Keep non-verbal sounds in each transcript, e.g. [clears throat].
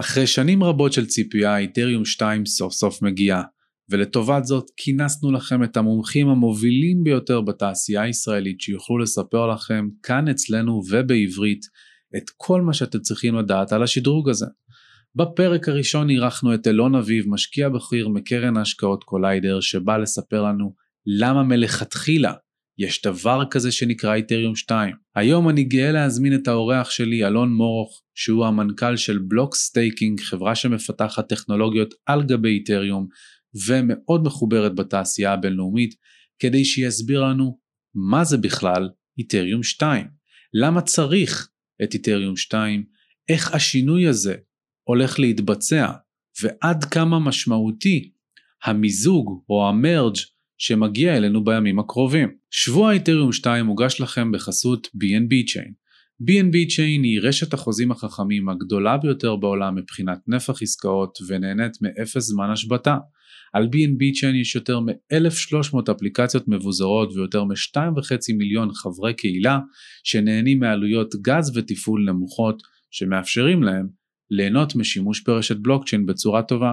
אחרי שנים רבות של ציפייה, איתריום 2 סוף סוף מגיעה, ולטובת זאת כינסנו לכם את המומחים המובילים ביותר בתעשייה הישראלית שיוכלו לספר לכם כאן אצלנו ובעברית את כל מה שאתם צריכים לדעת על השדרוג הזה. בפרק הראשון אירחנו את אילון אביב, משקיע בכיר מקרן ההשקעות Collider, שבא לספר לנו למה מלכתחילה יש דבר כזה שנקרא איתריום 2. היום אני גאה להזמין את האורח שלי, אלון מורוך, שהוא המנכ"ל של Blox Staking, חברה שמפתחת טכנולוגיות על גבי איתריום, ומאוד מחוברת בתעשייה הבינלאומית, כדי שיסביר לנו מה זה בכלל איתריום 2. למה צריך את איתריום 2, איך השינוי הזה הולך להתבצע, ועד כמה משמעותי המיזוג או המרג' שמגיע אלינו בימים הקרובים. שבוע איתריום 2 מוגש לכם בחסות B&B Chain. B&B Chain היא רשת החוזים החכמים הגדולה ביותר בעולם מבחינת נפח עסקאות ונהנית מאפס זמן השבתה. על B&B Chain יש יותר מ-1,300 אפליקציות מבוזרות ויותר מ-2.5 מיליון חברי קהילה שנהנים מעלויות גז ותפעול נמוכות שמאפשרים להם ליהנות משימוש ברשת בלוקצ'יין בצורה טובה.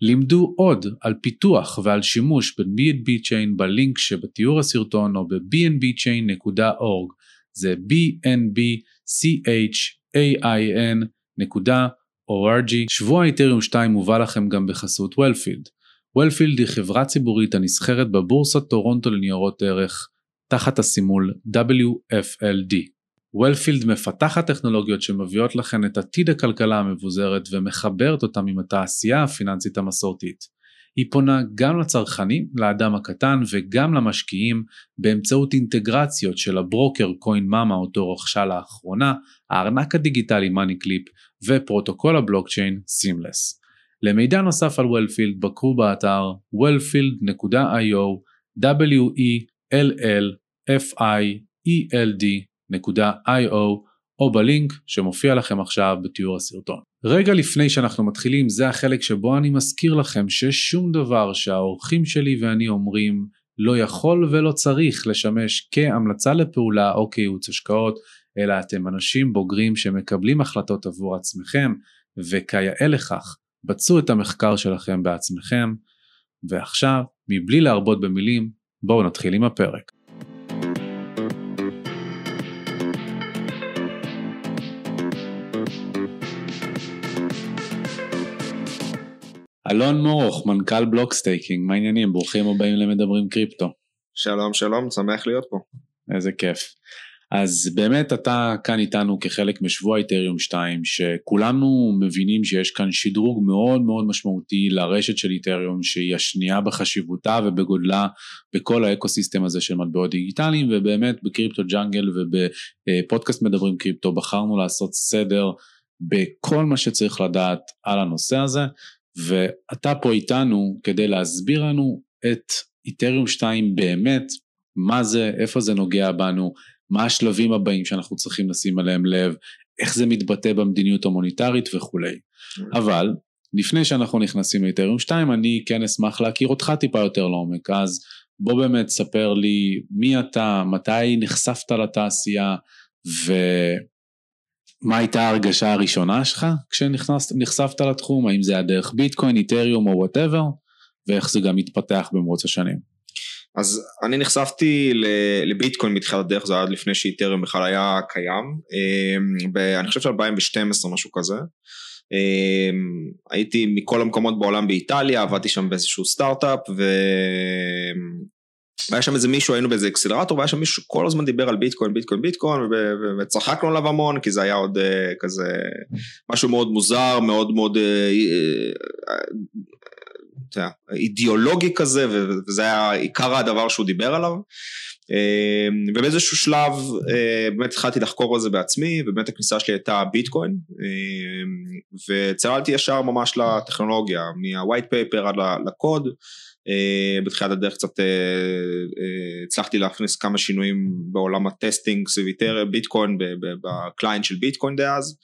לימדו עוד על פיתוח ועל שימוש ב-B&B Chain בלינק שבתיאור הסרטון או ב-bnbchain.org זה bnbchain.org שבוע איתריום 2 מובא לכם גם בחסות וולפילד. Wellfield היא חברה ציבורית הנסחרת בבורסת טורונטו לניירות ערך תחת הסימול WFLD. Wellfield מפתחת טכנולוגיות שמביאות לכן את עתיד הכלכלה המבוזרת ומחברת אותם עם התעשייה הפיננסית המסורתית. היא פונה גם לצרכנים, לאדם הקטן וגם למשקיעים באמצעות אינטגרציות של הברוקר Coinmama אותו רכשה לאחרונה, הארנק הדיגיטלי MoneyClip ופרוטוקול הבלוקצ'יין סימלס. למידע נוסף על וולפילד בקרו באתר wellfield.io w-e-l-l-f-i-e-l-d www.io או בלינק שמופיע לכם עכשיו בתיאור הסרטון. רגע לפני שאנחנו מתחילים זה החלק שבו אני מזכיר לכם ששום דבר שהאורחים שלי ואני אומרים לא יכול ולא צריך לשמש כהמלצה לפעולה או כייעוץ השקעות, אלא אתם אנשים בוגרים שמקבלים החלטות עבור עצמכם, וכיאה לכך, בצעו את המחקר שלכם בעצמכם, ועכשיו, מבלי להרבות במילים, בואו נתחיל עם הפרק. אלון מורוך, מנכ"ל Blox Staking, מה העניינים? ברוכים הבאים למדברים קריפטו. שלום שלום, שמח להיות פה. איזה כיף. אז באמת אתה כאן איתנו כחלק משבוע איתריום 2, שכולנו מבינים שיש כאן שדרוג מאוד מאוד משמעותי לרשת של איתריום, שהיא השנייה בחשיבותה ובגודלה בכל ה ecosystem הזה של מטבעות דיגיטליים, ובאמת ב Crypto Jungle ובפודקאסט מדברים קריפטו בחרנו לעשות סדר בכל מה שצריך לדעת על הנושא הזה, ואתה פה איתנו כדי להסביר לנו את איתריום 2 באמת, מה זה, איפה זה נוגע בנו, מה השלבים הבאים שאנחנו צריכים לשים עליהם לב, איך זה מתבטא במדיניות המוניטרית וכולי. אבל לפני שאנחנו נכנסים לאיתריום 2 אני כן אשמח להכיר אותך טיפה יותר לעומק, אז בוא באמת ספר לי מי אתה, מתי נחשפת לתעשייה ו... מה הייתה ההרגשה הראשונה שלך כשנחשפת לתחום? האם זה היה דרך ביטקוין, איתריום או whatever? ואיך זה גם התפתח במרוץ השנים? אז אני נחשפתי לביטקוין מתחילת הדרך, זה היה עד לפני שאיתריום בכלל היה קיים, אמ, אני חושב ש-2012 משהו כזה. אמ, הייתי מכל המקומות בעולם באיטליה, עבדתי שם באיזשהו סטארט-אפ ו... והיה שם איזה מישהו, היינו באיזה אקסלרטור, והיה שם מישהו שכל הזמן דיבר על ביטקוין, ביטקוין, ביטקוין, וצחקנו עליו המון, כי זה היה עוד uh, כזה משהו מאוד מוזר, מאוד מאוד uh, uh, אידיאולוגי כזה, וזה היה עיקר הדבר שהוא דיבר עליו. ובאיזשהו שלב באמת התחלתי לחקור על זה בעצמי, ובאמת הכניסה שלי הייתה ביטקוין, וצללתי ישר ממש לטכנולוגיה, מה white paper עד לקוד. Uh, בתחילת הדרך קצת uh, uh, הצלחתי להכניס כמה שינויים בעולם ה testing סביב ביטקוין בקליינט של ביטקוין דאז.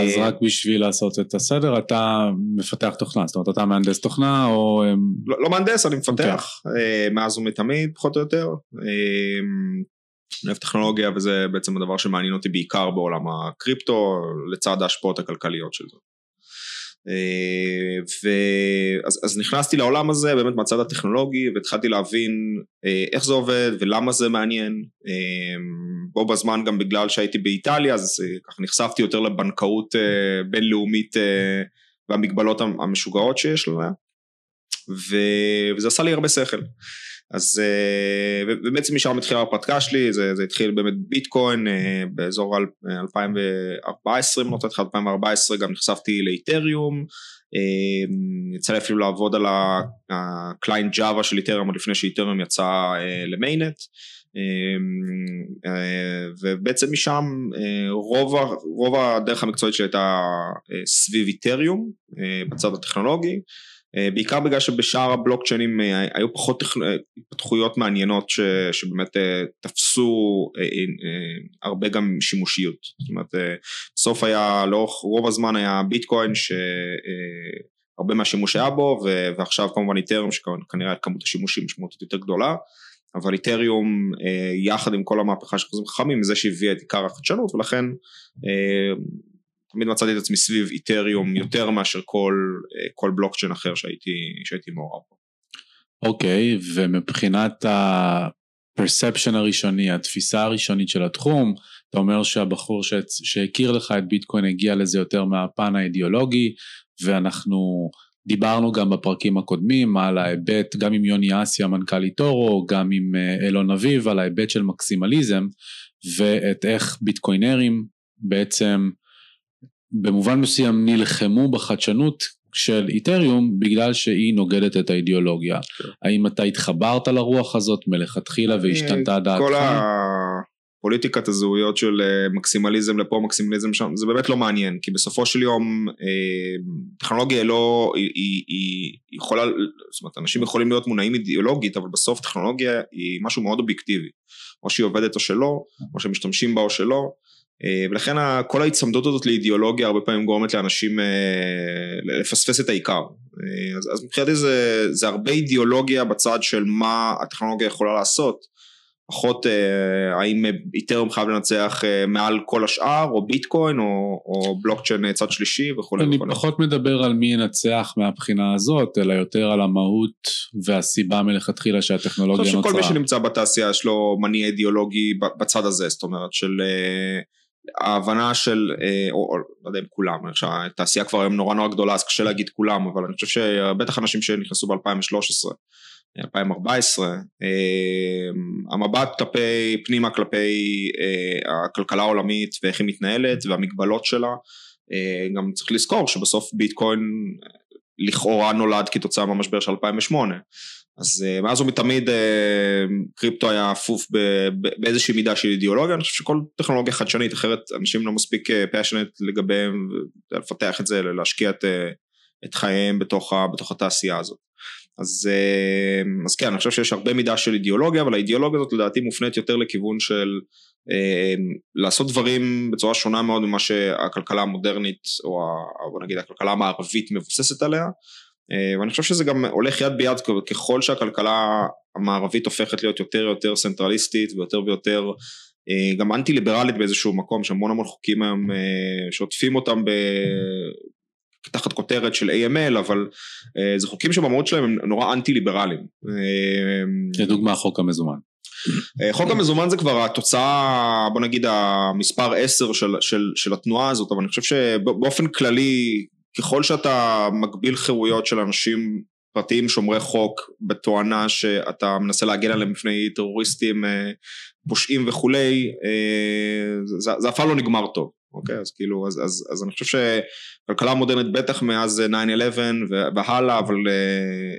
אז רק בשביל לעשות את הסדר אתה מפתח תוכנה זאת אומרת אתה מהנדס תוכנה או לא, לא מהנדס אני מפתח okay. מאז ומתמיד פחות או יותר. אני אוהב טכנולוגיה וזה בעצם הדבר שמעניין אותי בעיקר בעולם הקריפטו לצד ההשפעות הכלכליות של זה. ואז אז נכנסתי לעולם הזה באמת מהצד הטכנולוגי והתחלתי להבין איך זה עובד ולמה זה מעניין. בו בזמן גם בגלל שהייתי באיטליה אז ככה נחשפתי יותר לבנקאות בינלאומית והמגבלות המשוגעות שיש לה. וזה עשה לי הרבה שכל אז ובעצם משם התחילה ההרפתקה שלי, זה, זה התחיל באמת ביטקוין באזור 2014, אם לא טועה, 2014 גם נחשפתי לאיתריום, יצא לי אפילו לעבוד על הקליינט ג'אווה של איתריום עוד לפני שאיתריום יצא למיינט, ובעצם משם רוב, רוב הדרך המקצועית שלי הייתה סביב איתריום בצד הטכנולוגי, בעיקר בגלל שבשאר הבלוקצ'יינים היו פחות התפתחויות מעניינות ש, שבאמת תפסו הרבה גם שימושיות, זאת אומרת בסוף היה לאורך רוב הזמן היה ביטקוין שהרבה מהשימוש היה בו ועכשיו כמובן איתריום שכנראה כמות השימושים משמעותית יותר גדולה אבל איתריום יחד עם כל המהפכה של חוזים חכמים זה שהביא את עיקר החדשנות ולכן תמיד מצאתי את עצמי סביב איתריום יותר מאשר כל, כל בלוקצ'יין אחר שהייתי, שהייתי מעורב בו. אוקיי, okay, ומבחינת הפרספשן הראשוני, התפיסה הראשונית של התחום, אתה אומר שהבחור שהכיר לך את ביטקוין הגיע לזה יותר מהפן האידיאולוגי, ואנחנו דיברנו גם בפרקים הקודמים על ההיבט, גם עם יוני אסיה מנכ"ל איטורו, גם עם אילון אביב, על ההיבט של מקסימליזם, ואת איך ביטקוינרים בעצם במובן מסוים נלחמו בחדשנות של איתריום בגלל שהיא נוגדת את האידיאולוגיה. כן. האם אתה התחברת לרוח הזאת מלכתחילה והשתנתה דעתך? כל הפוליטיקת הזהויות של אה, מקסימליזם לפה מקסימליזם שם זה באמת לא מעניין כי בסופו של יום אה, טכנולוגיה לא היא, היא, היא יכולה זאת אומרת אנשים יכולים להיות מונעים אידיאולוגית אבל בסוף טכנולוגיה היא משהו מאוד אובייקטיבי או שהיא עובדת או שלא או שמשתמשים בה או שלא ולכן כל ההצמדות הזאת לאידיאולוגיה הרבה פעמים גורמת לאנשים אה, לפספס את העיקר. אה, אז, אז מבחינתי זה, זה הרבה אידיאולוגיה בצד של מה הטכנולוגיה יכולה לעשות. פחות האם איתרם חייב לנצח מעל כל השאר או ביטקוין או, או בלוקצ'יין צד שלישי וכולי. אני וכולי. פחות מדבר על מי ינצח מהבחינה הזאת אלא יותר על המהות והסיבה מלכתחילה שהטכנולוגיה נוצרה. אני חושב שכל מי שנמצא בתעשייה יש לו מניע אידיאולוגי בצד הזה זאת אומרת של ההבנה של, אה, או, או לא יודע אם כולם, התעשייה כבר היום נורא נורא גדולה אז קשה להגיד כולם, אבל אני חושב שבטח אנשים שנכנסו ב-2013, 2014, אה, המבט כלפי, פנימה כלפי אה, הכלכלה העולמית ואיך היא מתנהלת והמגבלות שלה, גם צריך לזכור שבסוף ביטקוין לכאורה נולד כתוצאה מהמשבר של 2008 אז אה, מאז ומתמיד אה, קריפטו היה אפוף באיזושהי מידה של אידיאולוגיה, אני חושב שכל טכנולוגיה חדשנית, אחרת אנשים לא מספיק פשנט אה, לגביהם, לפתח את זה, להשקיע את, את חייהם בתוך, בתוך התעשייה הזאת. אז, אז כן, אני חושב שיש הרבה מידה של אידיאולוגיה, אבל האידיאולוגיה הזאת לדעתי מופנית יותר לכיוון של לעשות דברים בצורה שונה מאוד ממה שהכלכלה המודרנית, או בוא נגיד הכלכלה המערבית מבוססת עליה. אה, ואני חושב שזה גם הולך יד ביד ככל שהכלכלה המערבית הופכת להיות יותר ויותר סנטרליסטית ויותר ויותר אה, גם אנטי ליברלית באיזשהו מקום שהמון המון חוקים היום אה, שעוטפים אותם ב... תחת כותרת של AML אבל זה חוקים שבמהות שלהם הם נורא אנטי ליברליים. לדוגמה חוק המזומן. חוק המזומן זה כבר התוצאה בוא נגיד המספר 10 של, של, של התנועה הזאת אבל אני חושב שבאופן כללי ככל שאתה מגביל חירויות של אנשים פרטיים שומרי חוק בתואנה שאתה מנסה להגן עליהם בפני טרוריסטים אה, פושעים וכולי אה, זה, זה אף פעם לא נגמר טוב אוקיי? אז כאילו אז, אז, אז אני חושב שכלכלה מודרנית בטח מאז 9-11 והלאה אבל אה,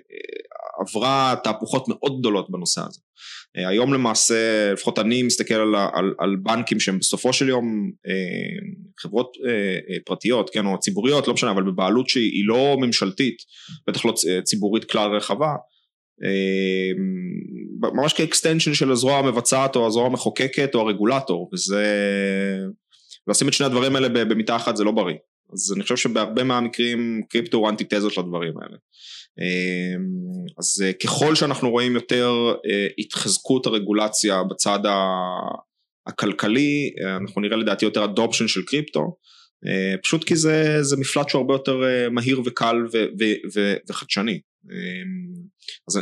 עברה תהפוכות מאוד גדולות בנושא הזה היום למעשה, לפחות אני מסתכל על, על, על בנקים שהם בסופו של יום אה, חברות אה, פרטיות, כן, או ציבוריות, לא משנה, אבל בבעלות שהיא לא ממשלתית, בטח לא ציבורית כלל רחבה, ממש כ extension של הזרוע המבצעת או הזרוע המחוקקת או הרגולטור, וזה... לשים את שני הדברים האלה במיטה אחת זה לא בריא. אז אני חושב שבהרבה מהמקרים קריפטו הוא אנטיתזות לדברים האלה. אמ, אז אה, ככל שאנחנו רואים יותר אה, התחזקות הרגולציה בצד הכלכלי, אה, אנחנו נראה לדעתי יותר adoption של קריפטו, פשוט כי זה, זה מפלט שהוא הרבה יותר מהיר וקל ו, ו, ו, וחדשני. אז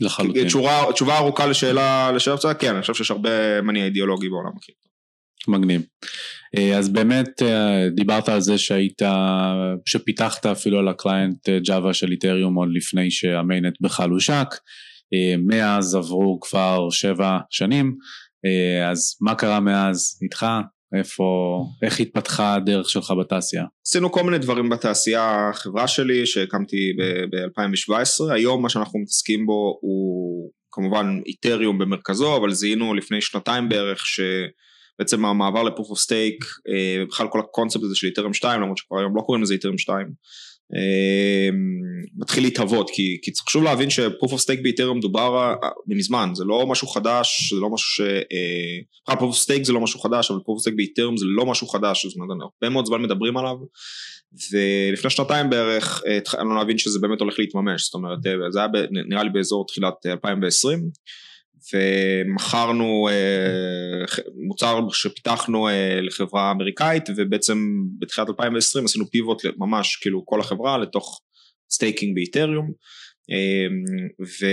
לחלוטין. תשובה, תשובה ארוכה לשאלה, לשאלה קצרה, כן, אני חושב שיש הרבה מניע אידיאולוגי בעולם הקריפטו. מגניב. אה, אז באמת אה, דיברת על זה שהיית, שפיתחת אפילו על הקליינט ג'אווה של איתריום עוד לפני שהמיינט בכלל הושק, אה, מאז עברו כבר שבע שנים, אז מה קרה מאז? איתך? איפה, איך התפתחה הדרך שלך בתעשייה? עשינו כל מיני דברים בתעשייה, החברה שלי שהקמתי ב-2017, היום מה שאנחנו מתעסקים בו הוא כמובן איתריום במרכזו, אבל זיהינו לפני שנתיים בערך ש... בעצם המעבר ל proof of stake, בכלל כל הקונספט הזה של איתרם 2, למרות שכבר היום לא קוראים לזה איתרם 2, מתחיל להתהוות, כי, כי חשוב להבין of stake באיתרם דובר מזמן, זה לא משהו חדש, זה לא משהו ש... בכלל of stake זה לא משהו חדש, אבל proof of stake באיתרם זה לא משהו חדש, זאת אומרת, הרבה מאוד זמן מדברים עליו, ולפני שנתיים בערך התחלנו להבין שזה באמת הולך להתממש, זאת אומרת, זה היה נראה לי באזור תחילת 2020, ומכרנו אה, מוצר שפיתחנו אה, לחברה אמריקאית ובעצם בתחילת 2020 עשינו פיבוט ממש כאילו כל החברה לתוך staking באיתריום. אה, ו,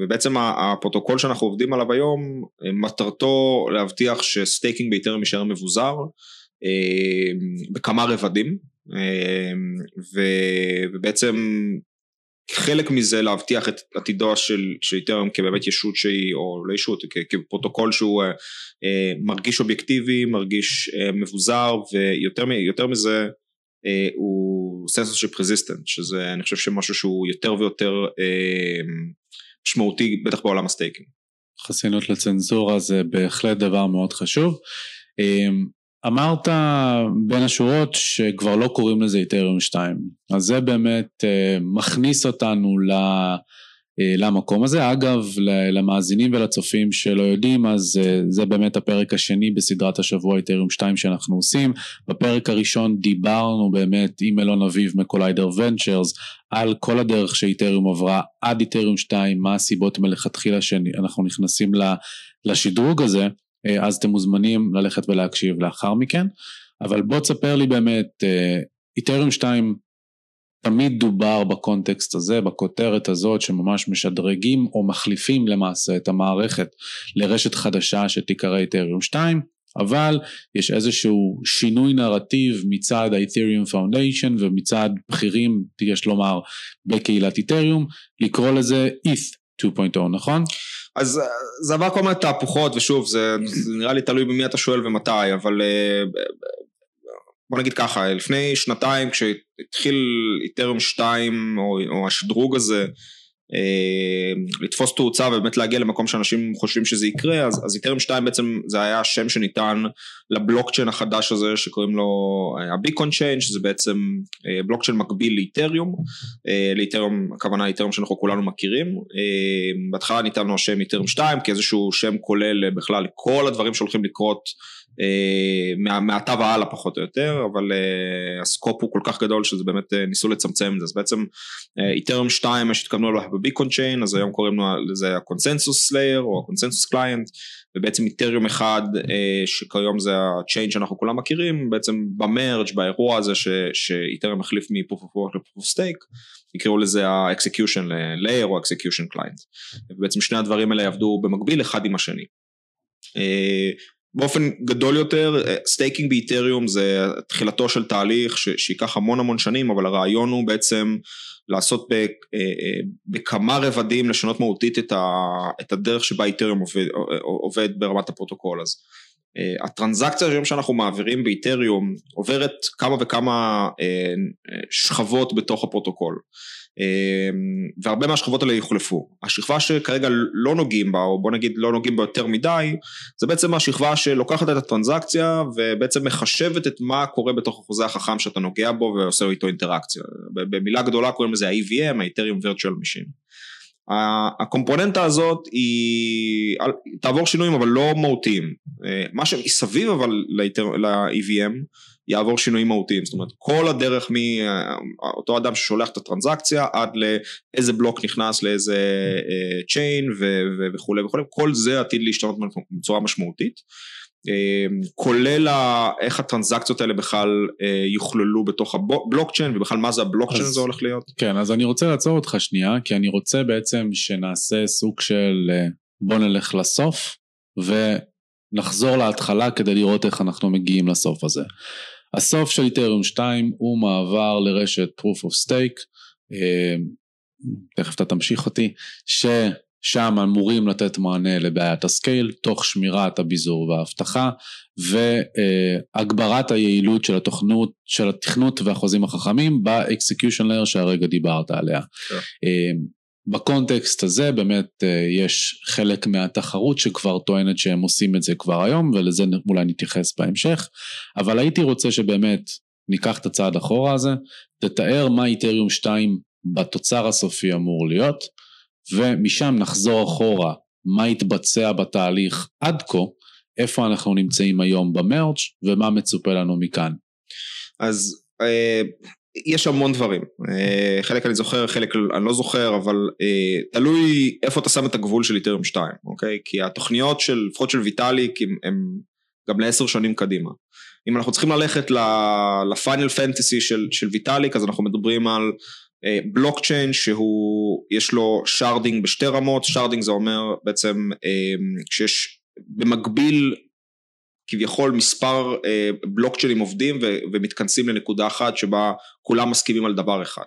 ובעצם הפרוטוקול שאנחנו עובדים עליו היום מטרתו להבטיח ש staking באיתריום יישאר מבוזר בכמה רבדים. ו, ובעצם חלק מזה להבטיח את עתידו של, איתריום כבאמת ישות שהיא, או לא ישות, כפרוטוקול שהוא אה, אה, מרגיש אובייקטיבי, מרגיש אה, מבוזר, ויותר מזה אה, הוא censorship resistant, שזה אני חושב שמשהו שהוא יותר ויותר אה, משמעותי, בטח בעולם ה staking. חסינות לצנזורה זה בהחלט דבר מאוד חשוב. אמרת בין השורות שכבר לא קוראים לזה איתריום 2, אז זה באמת אה, מכניס אותנו אה, למקום הזה. אגב, למאזינים ולצופים שלא יודעים, אז אה, זה באמת הפרק השני בסדרת השבוע איתריום 2 שאנחנו עושים. בפרק הראשון דיברנו באמת עם אילון אביב מ Collider Ventures על כל הדרך שאיתריום עברה עד איתריום 2, מה הסיבות מלכתחילה שאנחנו נכנסים לשדרוג הזה. אה, אז אתם מוזמנים ללכת ולהקשיב לאחר מכן, אבל בוא תספר לי באמת, איתריום אה, 2 תמיד דובר בקונטקסט הזה, בכותרת הזאת שממש משדרגים או מחליפים למעשה את המערכת לרשת חדשה שתיקרא איתריום 2, אבל יש איזשהו שינוי נרטיב מצד ה-Ethereum Foundation ומצד בכירים, יש לומר, בקהילת איתריום, לקרוא לזה ETH 2.0, נכון? אז אה, זה עבר כל מיני תהפוכות, ושוב, זה, זה נראה לי תלוי במי אתה שואל ומתי, אבל אה, בוא נגיד ככה, לפני שנתיים כשהתחיל איתרם 2 או, או השדרוג הזה, לתפוס תאוצה ובאמת להגיע למקום שאנשים חושבים שזה יקרה, אז, אז איתרם 2 בעצם זה היה השם שניתן לבלוקצ'יין החדש הזה שקוראים לו ה beacon chain, שזה בעצם אה, בלוקצ'יין מקביל לאיתריום, אה, לאיתריום, הכוונה איתריום שאנחנו כולנו מכירים, בהתחלה ניתן לו השם איתריום 2 כאיזשהו שם כולל בכלל כל הדברים שהולכים לקרות אה, מעתה והלאה פחות או יותר, אבל אה, ה scope הוא כל כך גדול שזה באמת אה, ניסו לצמצם את זה, אז בעצם איתרם 2 מה שהתכוונו עליו ב beacon chain, אז היום קוראים לזה ה consensus layer או ה consensus client, ובעצם איתריום אחד שכיום זה ה chain שאנחנו כולם מכירים, בעצם ב merge באירוע הזה שאיתריום מחליף מ proof of work ל proof of stake, יקראו לזה ה-execution layer או execution client, ובעצם שני הדברים האלה יעבדו במקביל אחד עם השני. באופן גדול יותר staking באיתריום זה תחילתו של תהליך ש, שייקח המון המון שנים אבל הרעיון הוא בעצם לעשות ב, אה, אה, בכמה רבדים לשנות מהותית את, ה, את הדרך שבה איתריום עובד, עובד ברמת הפרוטוקול. אז אה, הטרנזקציה היום שאנחנו מעבירים באיתריום עוברת כמה וכמה שכבות בתוך הפרוטוקול והרבה מהשכבות האלה יוחלפו. השכבה שכרגע לא נוגעים בה, או בוא נגיד לא נוגעים בה יותר מדי, זה בעצם השכבה שלוקחת את הטרנזקציה ובעצם מחשבת את מה קורה בתוך החוזה החכם שאתה נוגע בו ועושה איתו אינטראקציה. במילה גדולה קוראים לזה ה-EVM, ה-Ethereum Virtual Machine. הקומפוננטה הזאת היא תעבור שינויים אבל לא מהותיים. אה, מה שמסביב אבל ל-EVM יעבור שינויים מהותיים, זאת אומרת כל הדרך מאותו אדם ששולח את הטרנזקציה עד לאיזה בלוק נכנס לאיזה צ'יין וכולי וכולי, כל זה עתיד להשתנות בצורה משמעותית כולל איך הטרנזקציות האלה בכלל יוכללו בתוך הבלוקצ'יין ובכלל מה זה הבלוקצ'יין הזה הולך להיות. כן אז אני רוצה לעצור אותך שנייה כי אני רוצה בעצם שנעשה סוג של בוא נלך לסוף ונחזור להתחלה כדי לראות איך אנחנו מגיעים לסוף הזה. הסוף של איתריום 2 הוא מעבר לרשת proof of stake, אה, תכף אתה תמשיך אותי, ששם אמורים לתת מענה לבעיית הסקייל תוך שמירת הביזור והאבטחה והגברת היעילות של התוכנות, של התכנות והחוזים החכמים ב execution layer שהרגע דיברת עליה. Yeah. אה, בקונטקסט הזה באמת אה, יש חלק מהתחרות שכבר טוענת שהם עושים את זה כבר היום ולזה אולי נתייחס בהמשך אבל הייתי רוצה שבאמת ניקח את הצעד אחורה הזה תתאר מה איתריום 2 בתוצר הסופי אמור להיות ומשם נחזור אחורה מה התבצע בתהליך עד כה איפה אנחנו נמצאים היום במרץ' ומה מצופה לנו מכאן. אז אה, יש המון דברים, אה, חלק אני זוכר, חלק אני לא זוכר, אבל אה, תלוי איפה אתה שם את הגבול של איתריום 2, אוקיי? כי התוכניות של, לפחות של ויטאליק, הם גם לעשר שנים קדימה. אם אנחנו צריכים ללכת לפיינל פנטסי של, של ויטאליק, אז אנחנו מדברים על בלוקצ'יין אה, שהוא, יש לו שרדינג בשתי רמות, שרדינג זה אומר בעצם כשיש במקביל כביכול מספר אה, בלוקצ'יינים עובדים ו- ומתכנסים לנקודה אחת שבה כולם מסכימים על דבר אחד.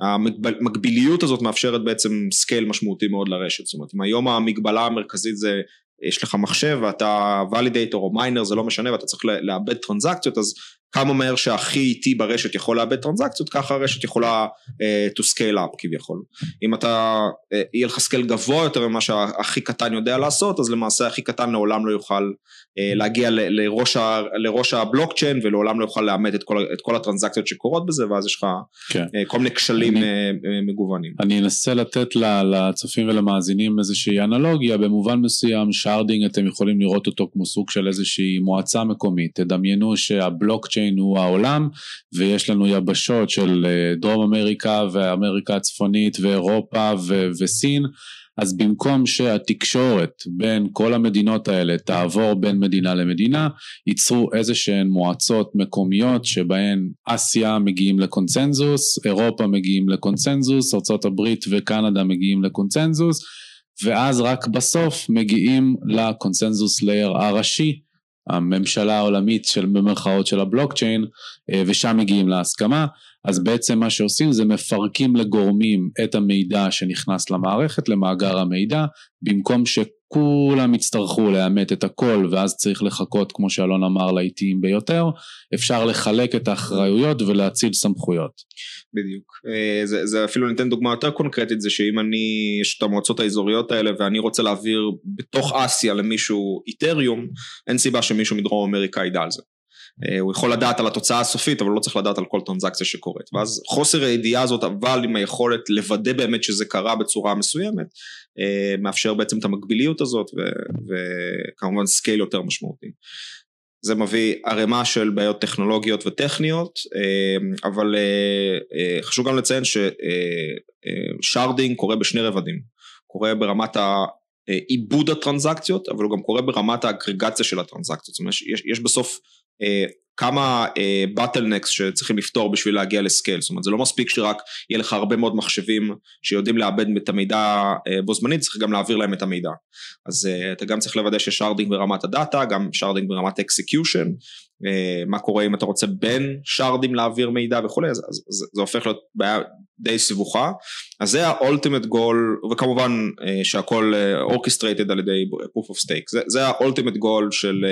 המקביליות הזאת מאפשרת בעצם scale משמעותי מאוד לרשת, זאת אומרת אם היום המגבלה המרכזית זה יש לך מחשב ואתה validator או miner זה לא משנה ואתה צריך לעבד טרנזקציות אז כמה מהר שהכי איטי ברשת יכול לעבד טרנזקציות ככה הרשת יכולה uh, to scale up כביכול אם אתה uh, יהיה לך scale גבוה יותר ממה שהכי קטן יודע לעשות אז למעשה הכי קטן לעולם לא יוכל uh, להגיע ל, לראש, ה, לראש הבלוקצ'יין ולעולם לא יוכל לאמת את כל, את כל הטרנזקציות שקורות בזה ואז יש לך כן. uh, כל מיני כשלים אני, uh, מגוונים. אני אנסה לתת לצופים ולמאזינים איזושהי אנלוגיה במובן מסוים sharding אתם יכולים לראות אותו כמו סוג של איזושהי מועצה מקומית תדמיינו שהבלוקצ'יין הוא העולם ויש לנו יבשות של אה, דרום אמריקה ואמריקה הצפונית ואירופה ו- וסין. אז במקום שהתקשורת בין כל המדינות האלה תעבור בין מדינה למדינה, ייצרו איזה שהן מועצות מקומיות שבהן אסיה מגיעים לקונצנזוס, אירופה מגיעים לקונצנזוס, ארה"ב וקנדה מגיעים לקונצנזוס, ואז רק בסוף מגיעים לקונצנזוס לייר הראשי הממשלה העולמית של במרכאות של הבלוקצ'יין אה, ושם מגיעים להסכמה. אז בעצם מה שעושים זה מפרקים לגורמים את המידע שנכנס למערכת למאגר המידע במקום ש... כולם יצטרכו לאמת את הכל ואז צריך לחכות כמו שאלון אמר לאיטיים ביותר, אפשר לחלק את האחריויות ולהציל סמכויות. בדיוק, אה, זה, זה אפילו ניתן דוגמה יותר קונקרטית זה שאם אני, יש את המועצות האזוריות האלה ואני רוצה להעביר בתוך אסיה למישהו איתריום, אין סיבה שמישהו מדרום אמריקה ידע על זה. אה, הוא יכול לדעת על התוצאה הסופית אבל הוא לא צריך לדעת על כל טרנזקציה שקורית. ואז חוסר הידיעה הזאת אבל עם היכולת לוודא באמת שזה קרה בצורה מסוימת אה, מאפשר בעצם את המקביליות הזאת וכמובן scale יותר משמעותי. זה מביא ערימה של בעיות טכנולוגיות וטכניות אה, אבל חשוב גם לציין ש sharding קורה בשני רבדים. קורה ברמת עיבוד הטרנזקציות אבל הוא גם קורה ברמת האגרגציה של הטרנזקציות. זאת אומרת יש, יש בסוף כמה bottlenecks אה, שצריכים לפתור בשביל להגיע ל scale, זאת אומרת זה לא מספיק שרק יהיה לך הרבה מאוד מחשבים שיודעים לעבד את המידע אה, בו זמנית, צריך גם להעביר להם את המידע. אז אתה גם צריך לוודא שיש sharding ברמת הדאטה, גם sharding ברמת execution, מה קורה אם אתה רוצה בין shardים להעביר מידע וכולי, אז זה הופך להיות בעיה די סבוכה, אז זה ה-ultimate goal, וכמובן שהכל orchestrated על ידי proof of stake, זה, ה-ultimate goal של,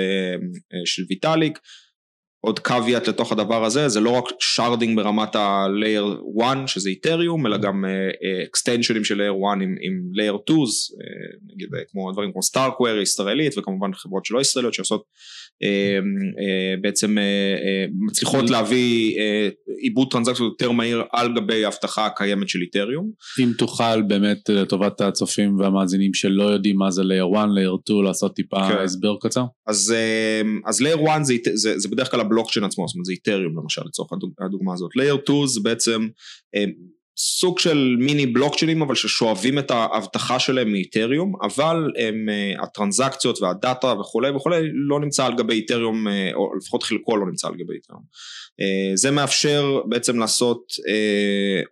ויטאליק, עוד קוויאט לתוך הדבר הזה, זה לא רק שרדינג ברמת ה-layer 1 שזה איתריום, אלא גם אקסטנשנים uh, של layer 1 עם, עם layer 2, uh, נגיד כמו דברים כמו סטארקוור ישראלית וכמובן חברות שלא ישראליות שעושות uh, uh, בעצם uh, uh, מצליחות להביא עיבוד טרנזקציות יותר מהיר על גבי ההבטחה הקיימת של איתריום. אם תוכל באמת לטובת הצופים והמאזינים שלא יודעים מה זה layer 1, layer 2 לעשות טיפה כן. הסבר קצר. אז, uh, אז layer 1 זה, זה, זה בדרך כלל הבלוקצ'יין עצמו, זאת אומרת זה איתריום למשל לצורך הדוגמה הזאת. Layer 2 זה בעצם אה, סוג של מיני בלוקצ'יינים אבל ששואבים את האבטחה שלהם מאיתריום אבל הם הטרנזקציות והדאטה וכולי וכולי לא נמצא על גבי איתריום או לפחות חלקו לא נמצא על גבי איתריום זה מאפשר בעצם לעשות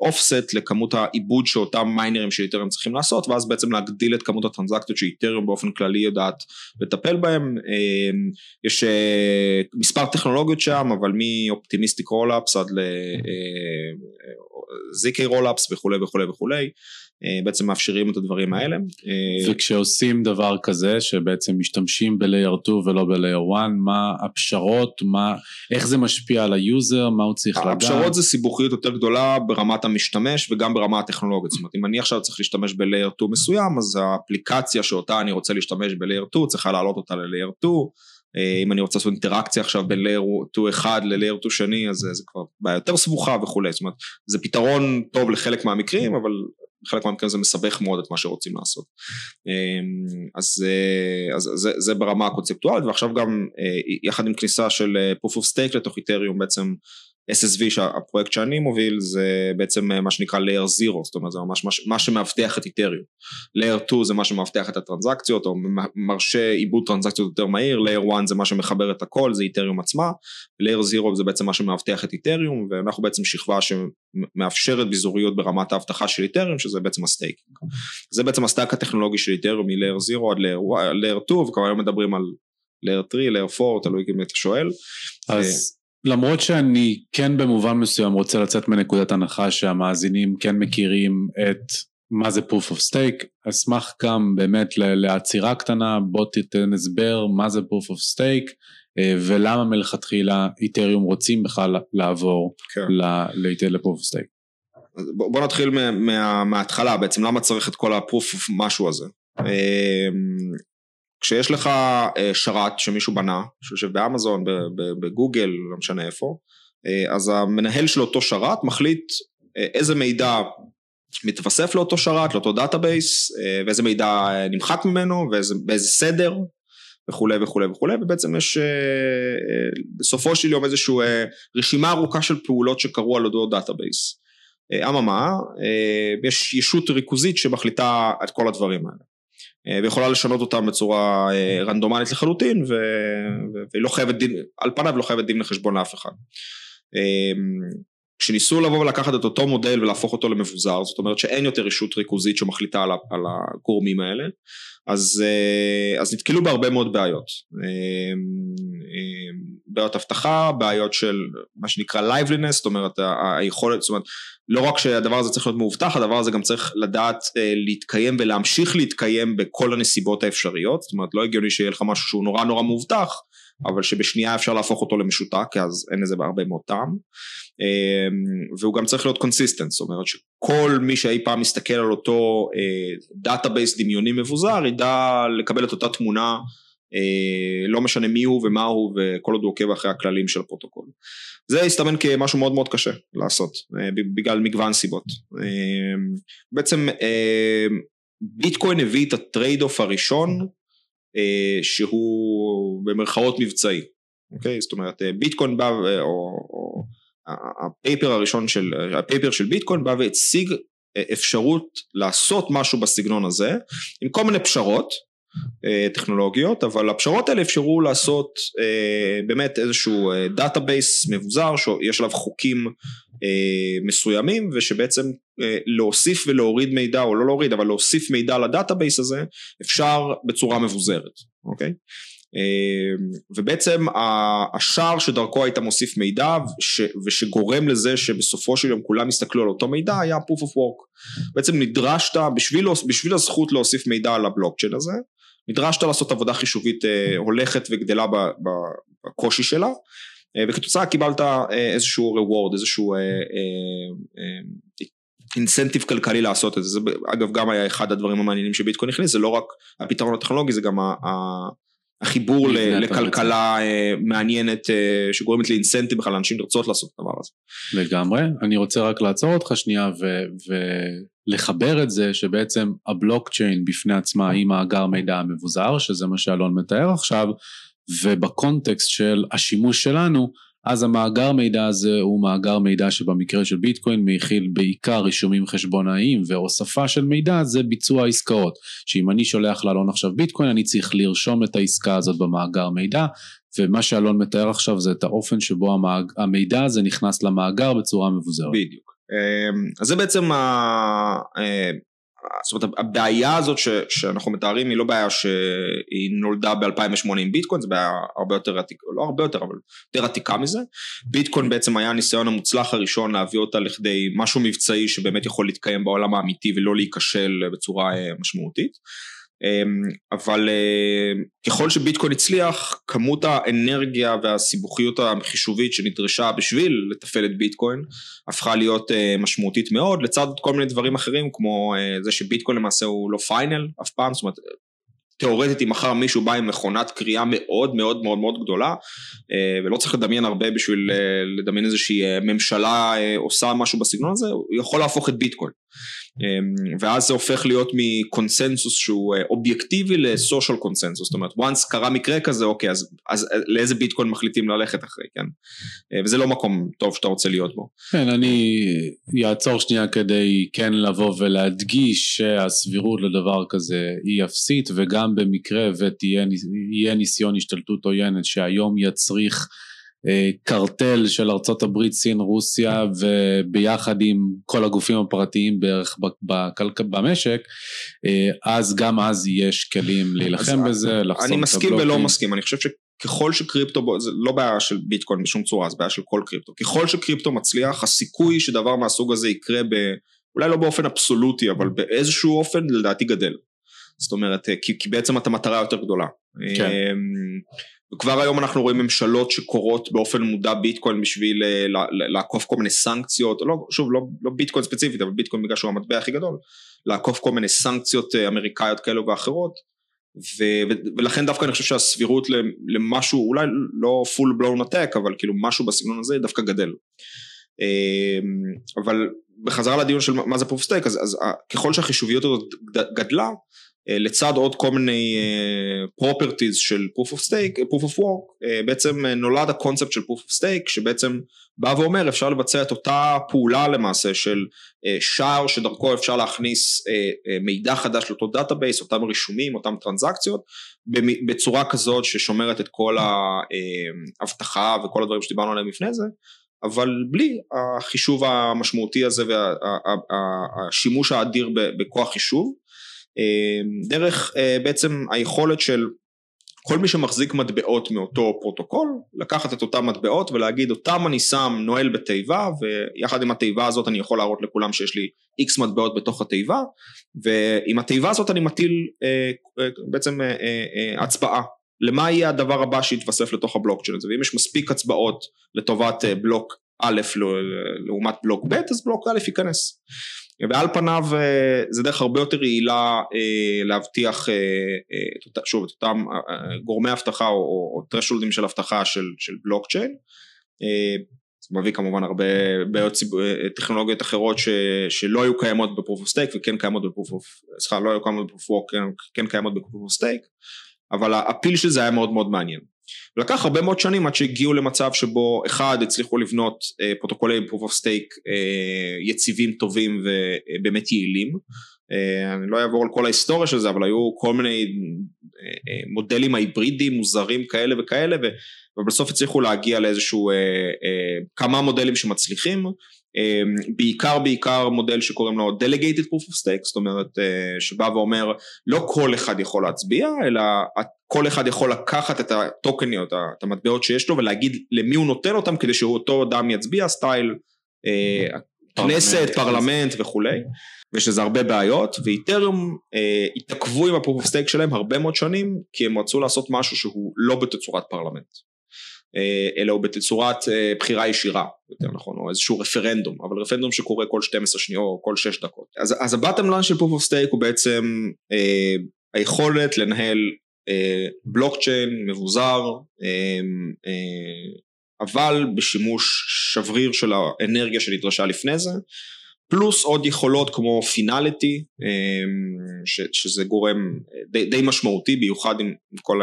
offset לכמות העיבוד שאותם מיינרים של איתריום צריכים לעשות ואז בעצם להגדיל את כמות הטרנזקציות שאיתריום באופן כללי יודעת לטפל בהם. יש מספר טכנולוגיות שם אבל מ optimistic rollups עד ל ZK rollups וכולי וכולי וכולי בעצם מאפשרים את הדברים האלה. וכשעושים דבר כזה שבעצם משתמשים ב-layer 2 ולא ב-layer 1 מה הפשרות מה איך זה משפיע על ה user מה הוא צריך לדעת. הפשרות זה סיבוכיות יותר גדולה ברמת המשתמש וגם ברמה הטכנולוגית זאת אומרת אם אני עכשיו צריך להשתמש ב-layer 2 מסוים אז האפליקציה שאותה אני רוצה להשתמש ב-layer 2 צריכה להעלות אותה ל-layer 2 אם אני רוצה לעשות אינטראקציה עכשיו בין layer 2 אחד ל layer 2 שני אז זה כבר בעיה יותר סבוכה וכולי, זאת אומרת זה פתרון טוב לחלק מהמקרים אבל בחלק מהמקרים זה מסבך מאוד את מה שרוצים לעשות. אז, אז זה, זה ברמה הקונספטואלית ועכשיו גם יחד עם כניסה של proof of stake לתוך איתריום בעצם SSV שהפרויקט שאני מוביל זה בעצם מה שנקרא layer 0 זאת אומרת זה ממש מה שמאבטח את איתריום. Layer 2 זה מה שמאבטח את הטרנזקציות או מרשה עיבוד טרנזקציות יותר מהיר layer 1 זה מה שמחבר את הכל זה איתריום עצמה layer 0 זה בעצם מה שמאבטח את איתריום ואנחנו בעצם שכבה שמאפשרת ביזוריות ברמת האבטחה של איתריום שזה בעצם ה staking זה בעצם ה stack הטכנולוגי של איתריום מ-layer 0 עד layer 2 וכבר היום מדברים על layer 3 layer 4 תלוי אם אתה שואל. אז למרות שאני כן במובן מסוים רוצה לצאת מנקודת הנחה שהמאזינים כן מכירים את מה זה proof of stake, אשמח גם באמת לעצירה קטנה, בוא תיתן הסבר מה זה proof of stake ולמה מלכתחילה איתריום רוצים בכלל לעבור כן. ל-proof of stake. בוא, נתחיל מה, מההתחלה בעצם למה צריך את כל ה-proof of משהו הזה. כשיש לך אה, שרת שמישהו בנה, שיושב באמזון, בגוגל, לא משנה איפה, אה, אז המנהל של אותו שרת מחליט אה, איזה מידע מתווסף לאותו שרת, לאותו database, ואיזה מידע נמחק ממנו, ואיזה, באיזה סדר, וכולי וכולי וכולי, ובעצם יש בסופו של יום איזושהי רשימה ארוכה של פעולות שקרו על אותו database. אממה, יש ישות ריכוזית שמחליטה את כל הדברים האלה. אה, ויכולה לשנות אותם בצורה אה, רנדומלית לחלוטין והיא לא חייבת דין, על פניו לא חייבת דין לחשבון לאף אחד. אה, כשניסו לבוא ולקחת את אותו מודל ולהפוך אותו למבוזר, זאת אומרת שאין יותר רשות ריכוזית שמחליטה על, על הגורמים האלה, אז, אז נתקלו בהרבה מאוד בעיות. בעיות אבטחה, בעיות של מה שנקרא liveliness, זאת אומרת היכולת, זאת אומרת לא רק שהדבר הזה צריך להיות מאובטח, הדבר הזה גם צריך לדעת אה, להתקיים ולהמשיך להתקיים בכל הנסיבות האפשריות, זאת אומרת לא הגיוני שיהיה לך משהו שהוא נורא נורא מאובטח, אבל שבשנייה אפשר להפוך אותו למשותק, כי אז אין לזה בהרבה מאוד טעם, אה, והוא גם צריך להיות קונסיסטנט, זאת אומרת שכל מי שאי פעם מסתכל על אותו database אה, דמיוני מבוזר, ידע לקבל את אותה תמונה אה, לא משנה מי הוא ומה הוא וכל עוד הוא עוקב אחרי הכללים של הפרוטוקול. זה הסתמן כמשהו מאוד מאוד קשה לעשות אה, בגלל מגוון סיבות. בעצם ביטקוין הביא את ה trade-off הראשון שהוא במרכאות מבצעי, אוקיי? זאת אומרת ביטקוין בא או, או ה paper הראשון של, ה paper של ביטקוין בא והציג אפשרות לעשות משהו בסגנון הזה עם כל מיני פשרות אה, טכנולוגיות, אבל הפשרות האלה אפשרו לעשות אה, באמת איזשהו database אה, מבוזר שיש עליו חוקים מסוימים ושבעצם להוסיף ולהוריד מידע או לא להוריד אבל להוסיף מידע ל database הזה אפשר בצורה מבוזרת, אוקיי? ובעצם השער שדרכו היית מוסיף מידע ושגורם לזה שבסופו של יום כולם יסתכלו על אותו מידע היה proof of work. בעצם נדרשת בשביל, בשביל הזכות להוסיף מידע על הבלוקצ'יין הזה נדרשת לעשות עבודה חישובית אה, הולכת וגדלה בקושי שלה. אה, וכתוצאה קיבלת אה, איזשהו reward, איזשהו אינסנטיב כלכלי לעשות את זה, זה אגב גם היה אחד הדברים המעניינים שביטקוין הכניס, זה לא רק הפתרון הטכנולוגי זה גם החיבור לכלכלה מעניינת שגורמת לאינסנטיב בכלל לאנשים לרצות לעשות את הדבר הזה. לגמרי, אני רוצה רק לעצור אותך שנייה לחבר את זה שבעצם הבלוקצ'יין בפני עצמה היא מאגר מידע מבוזר, שזה מה שאלון מתאר עכשיו, ובקונטקסט של השימוש שלנו, אז המאגר מידע הזה הוא מאגר מידע שבמקרה של ביטקוין מכיל בעיקר רישומים חשבונאיים והוספה של מידע זה ביצוע עסקאות שאם אני שולח לאלון עכשיו ביטקוין אני צריך לרשום את העסקה הזאת במאגר מידע ומה שאלון מתאר עכשיו זה את האופן שבו המאג... המידע הזה נכנס למאגר בצורה מבוזרת. בדיוק. אמ, אז זה בעצם אה, זאת אומרת הבעיה הזאת ש, שאנחנו מתארים היא לא בעיה שהיא נולדה ב-2008 עם ביטקוין, זו בעיה הרבה יותר עתיקה, לא הרבה יותר אבל יותר עתיקה מזה. ביטקוין בעצם היה הניסיון המוצלח הראשון להביא אותה לכדי משהו מבצעי שבאמת יכול להתקיים בעולם האמיתי ולא להיכשל בצורה אה, משמעותית. אמ, אבל אה, ככל שביטקוין הצליח, כמות האנרגיה והסיבוכיות החישובית שנדרשה בשביל לתפעל את ביטקוין הפכה להיות אה, משמעותית מאוד, לצד כל מיני דברים אחרים כמו אה, זה שביטקוין למעשה הוא לא פיינל אף פעם, זאת אומרת תאורטית אם מחר מישהו בא עם מכונת קריאה מאוד מאוד מאוד מאוד גדולה ולא צריך לדמיין הרבה בשביל לדמיין איזושהי ממשלה עושה משהו בסגנון הזה, הוא יכול להפוך את ביטקוין. אמ, ואז זה הופך להיות מקונסנזוס שהוא אה, אובייקטיבי לסושיאל קונסנזוס, זאת אומרת once קרה מקרה כזה אוקיי אז, אז אה, לאיזה ביטקוין מחליטים ללכת אחרי, כן? אה, וזה לא מקום טוב שאתה רוצה להיות בו. כן, אני אעצור שנייה כדי כן לבוא ולהדגיש שהסבירות לדבר כזה היא אפסית וגם במקרה ויהיה ניסיון השתלטות עוינת שהיום יצריך קרטל של ארצות הברית, סין, רוסיה וביחד עם כל הגופים הפרטיים בערך במשק, אה, אז גם אז יש כלים להילחם בזה, לחסום את הבלוקים. אני מסכים ולא מסכים, אני חושב שככל שקריפטו, זה לא בעיה של ביטקוין בשום צורה, זה בעיה של כל קריפטו, ככל שקריפטו מצליח, הסיכוי שדבר מהסוג הזה יקרה ב... אולי לא באופן אבסולוטי, אבל באיזשהו אופן לדעתי גדל. זאת אומרת, אה, כי, כי בעצם אתה מטרה יותר גדולה. כן. וכבר היום אנחנו רואים ממשלות שקורות באופן מודע ביטקוין בשביל אה, לעקוף כל מיני סנקציות, לא, שוב לא, לא ביטקוין ספציפית אבל ביטקוין בגלל שהוא המטבע הכי גדול, לעקוף כל מיני סנקציות אה, אמריקאיות כאלו ואחרות ו, ולכן דווקא אני חושב שהסבירות למשהו אולי לא full blown attack אבל כאילו משהו בסגנון הזה דווקא גדל. אמ, אבל בחזרה לדיון של מה זה proof stake אז, אז ככל שהחישוביות הזאת גדלה אה, לצד עוד כל מיני אה, properties של proof of stake, proof of work, אה, בעצם נולד הקונספט של proof of stake שבעצם בא ואומר אפשר לבצע את אותה פעולה למעשה של שער שדרכו אפשר להכניס מידע חדש לאותו database, אותם רישומים, אותם טרנזקציות, בצורה כזאת ששומרת את כל האבטחה וכל הדברים שדיברנו עליהם לפני זה, אבל בלי החישוב המשמעותי הזה והשימוש האדיר בכוח חישוב. אמ, דרך אה, בעצם היכולת של כל מי שמחזיק מטבעות מאותו פרוטוקול, לקחת את אותם מטבעות ולהגיד אותם אני שם נועל בתיבה ויחד עם התיבה הזאת אני יכול להראות לכולם שיש לי X מטבעות בתוך התיבה ועם התיבה הזאת אני מטיל אה, אה, בעצם הצבעה למה יהיה הדבר הבא שיתווסף לתוך הבלוקצ'יין הזה ואם יש מספיק הצבעות לטובת בלוק א' לעומת בלוק ב' אז בלוק א' ייכנס ועל פניו אה, זה דרך הרבה יותר יעילה אה, להבטיח אה, שוב את אותם גורמי אבטחה או threshold ים של אבטחה של, של בלוקצ'יין זה מביא כמובן הרבה בעיות טכנולוגיות אחרות ש, שלא היו קיימות ב proof of stake וכן קיימות ב proof of, סליחה לא היו קיימות ב proof of כן, כן קיימות ב proof of stake אבל ה appeal של זה היה מאוד מאוד מעניין ולקח הרבה מאוד שנים עד שהגיעו למצב שבו אחד הצליחו לבנות אה, פרוטוקולי proof of stake אה, יציבים טובים ובאמת יעילים. אה, אני לא אעבור על כל ההיסטוריה של זה אבל היו כל מיני אה, אה, מודלים ההיברידיים מוזרים כאלה וכאלה ובסוף הצליחו להגיע לאיזשהו אה, אה, כמה מודלים שמצליחים אמ, בעיקר בעיקר מודל שקוראים לו Delegated Proof of Stake, זאת אומרת אה, שבא ואומר לא כל אחד יכול להצביע אלא כל אחד יכול לקחת את הטוקניות, את המטבעות שיש לו ולהגיד למי הוא נותן אותם כדי שאותו אדם יצביע סטייל אה, כנסת, פרלמנט וכולי. ויש לזה הרבה בעיות ואיתריום אה, התעכבו עם ה proof of stake שלהם הרבה מאוד שנים כי הם רצו לעשות משהו שהוא לא בתצורת פרלמנט. אה, אלא הוא בתצורת אה, בחירה ישירה, יותר נכון, או איזשהו רפרנדום, אבל רפרנדום שקורה כל 12 שניות או כל 6 דקות. אז, אז ה bottom line של proof of stake הוא בעצם אה, היכולת לנהל אה, בלוקצ'יין מבוזר, אה, אה, אבל בשימוש שבריר של האנרגיה שנדרשה לפני זה, פלוס עוד יכולות כמו פינליטי, שזה גורם די, די משמעותי, במיוחד עם כל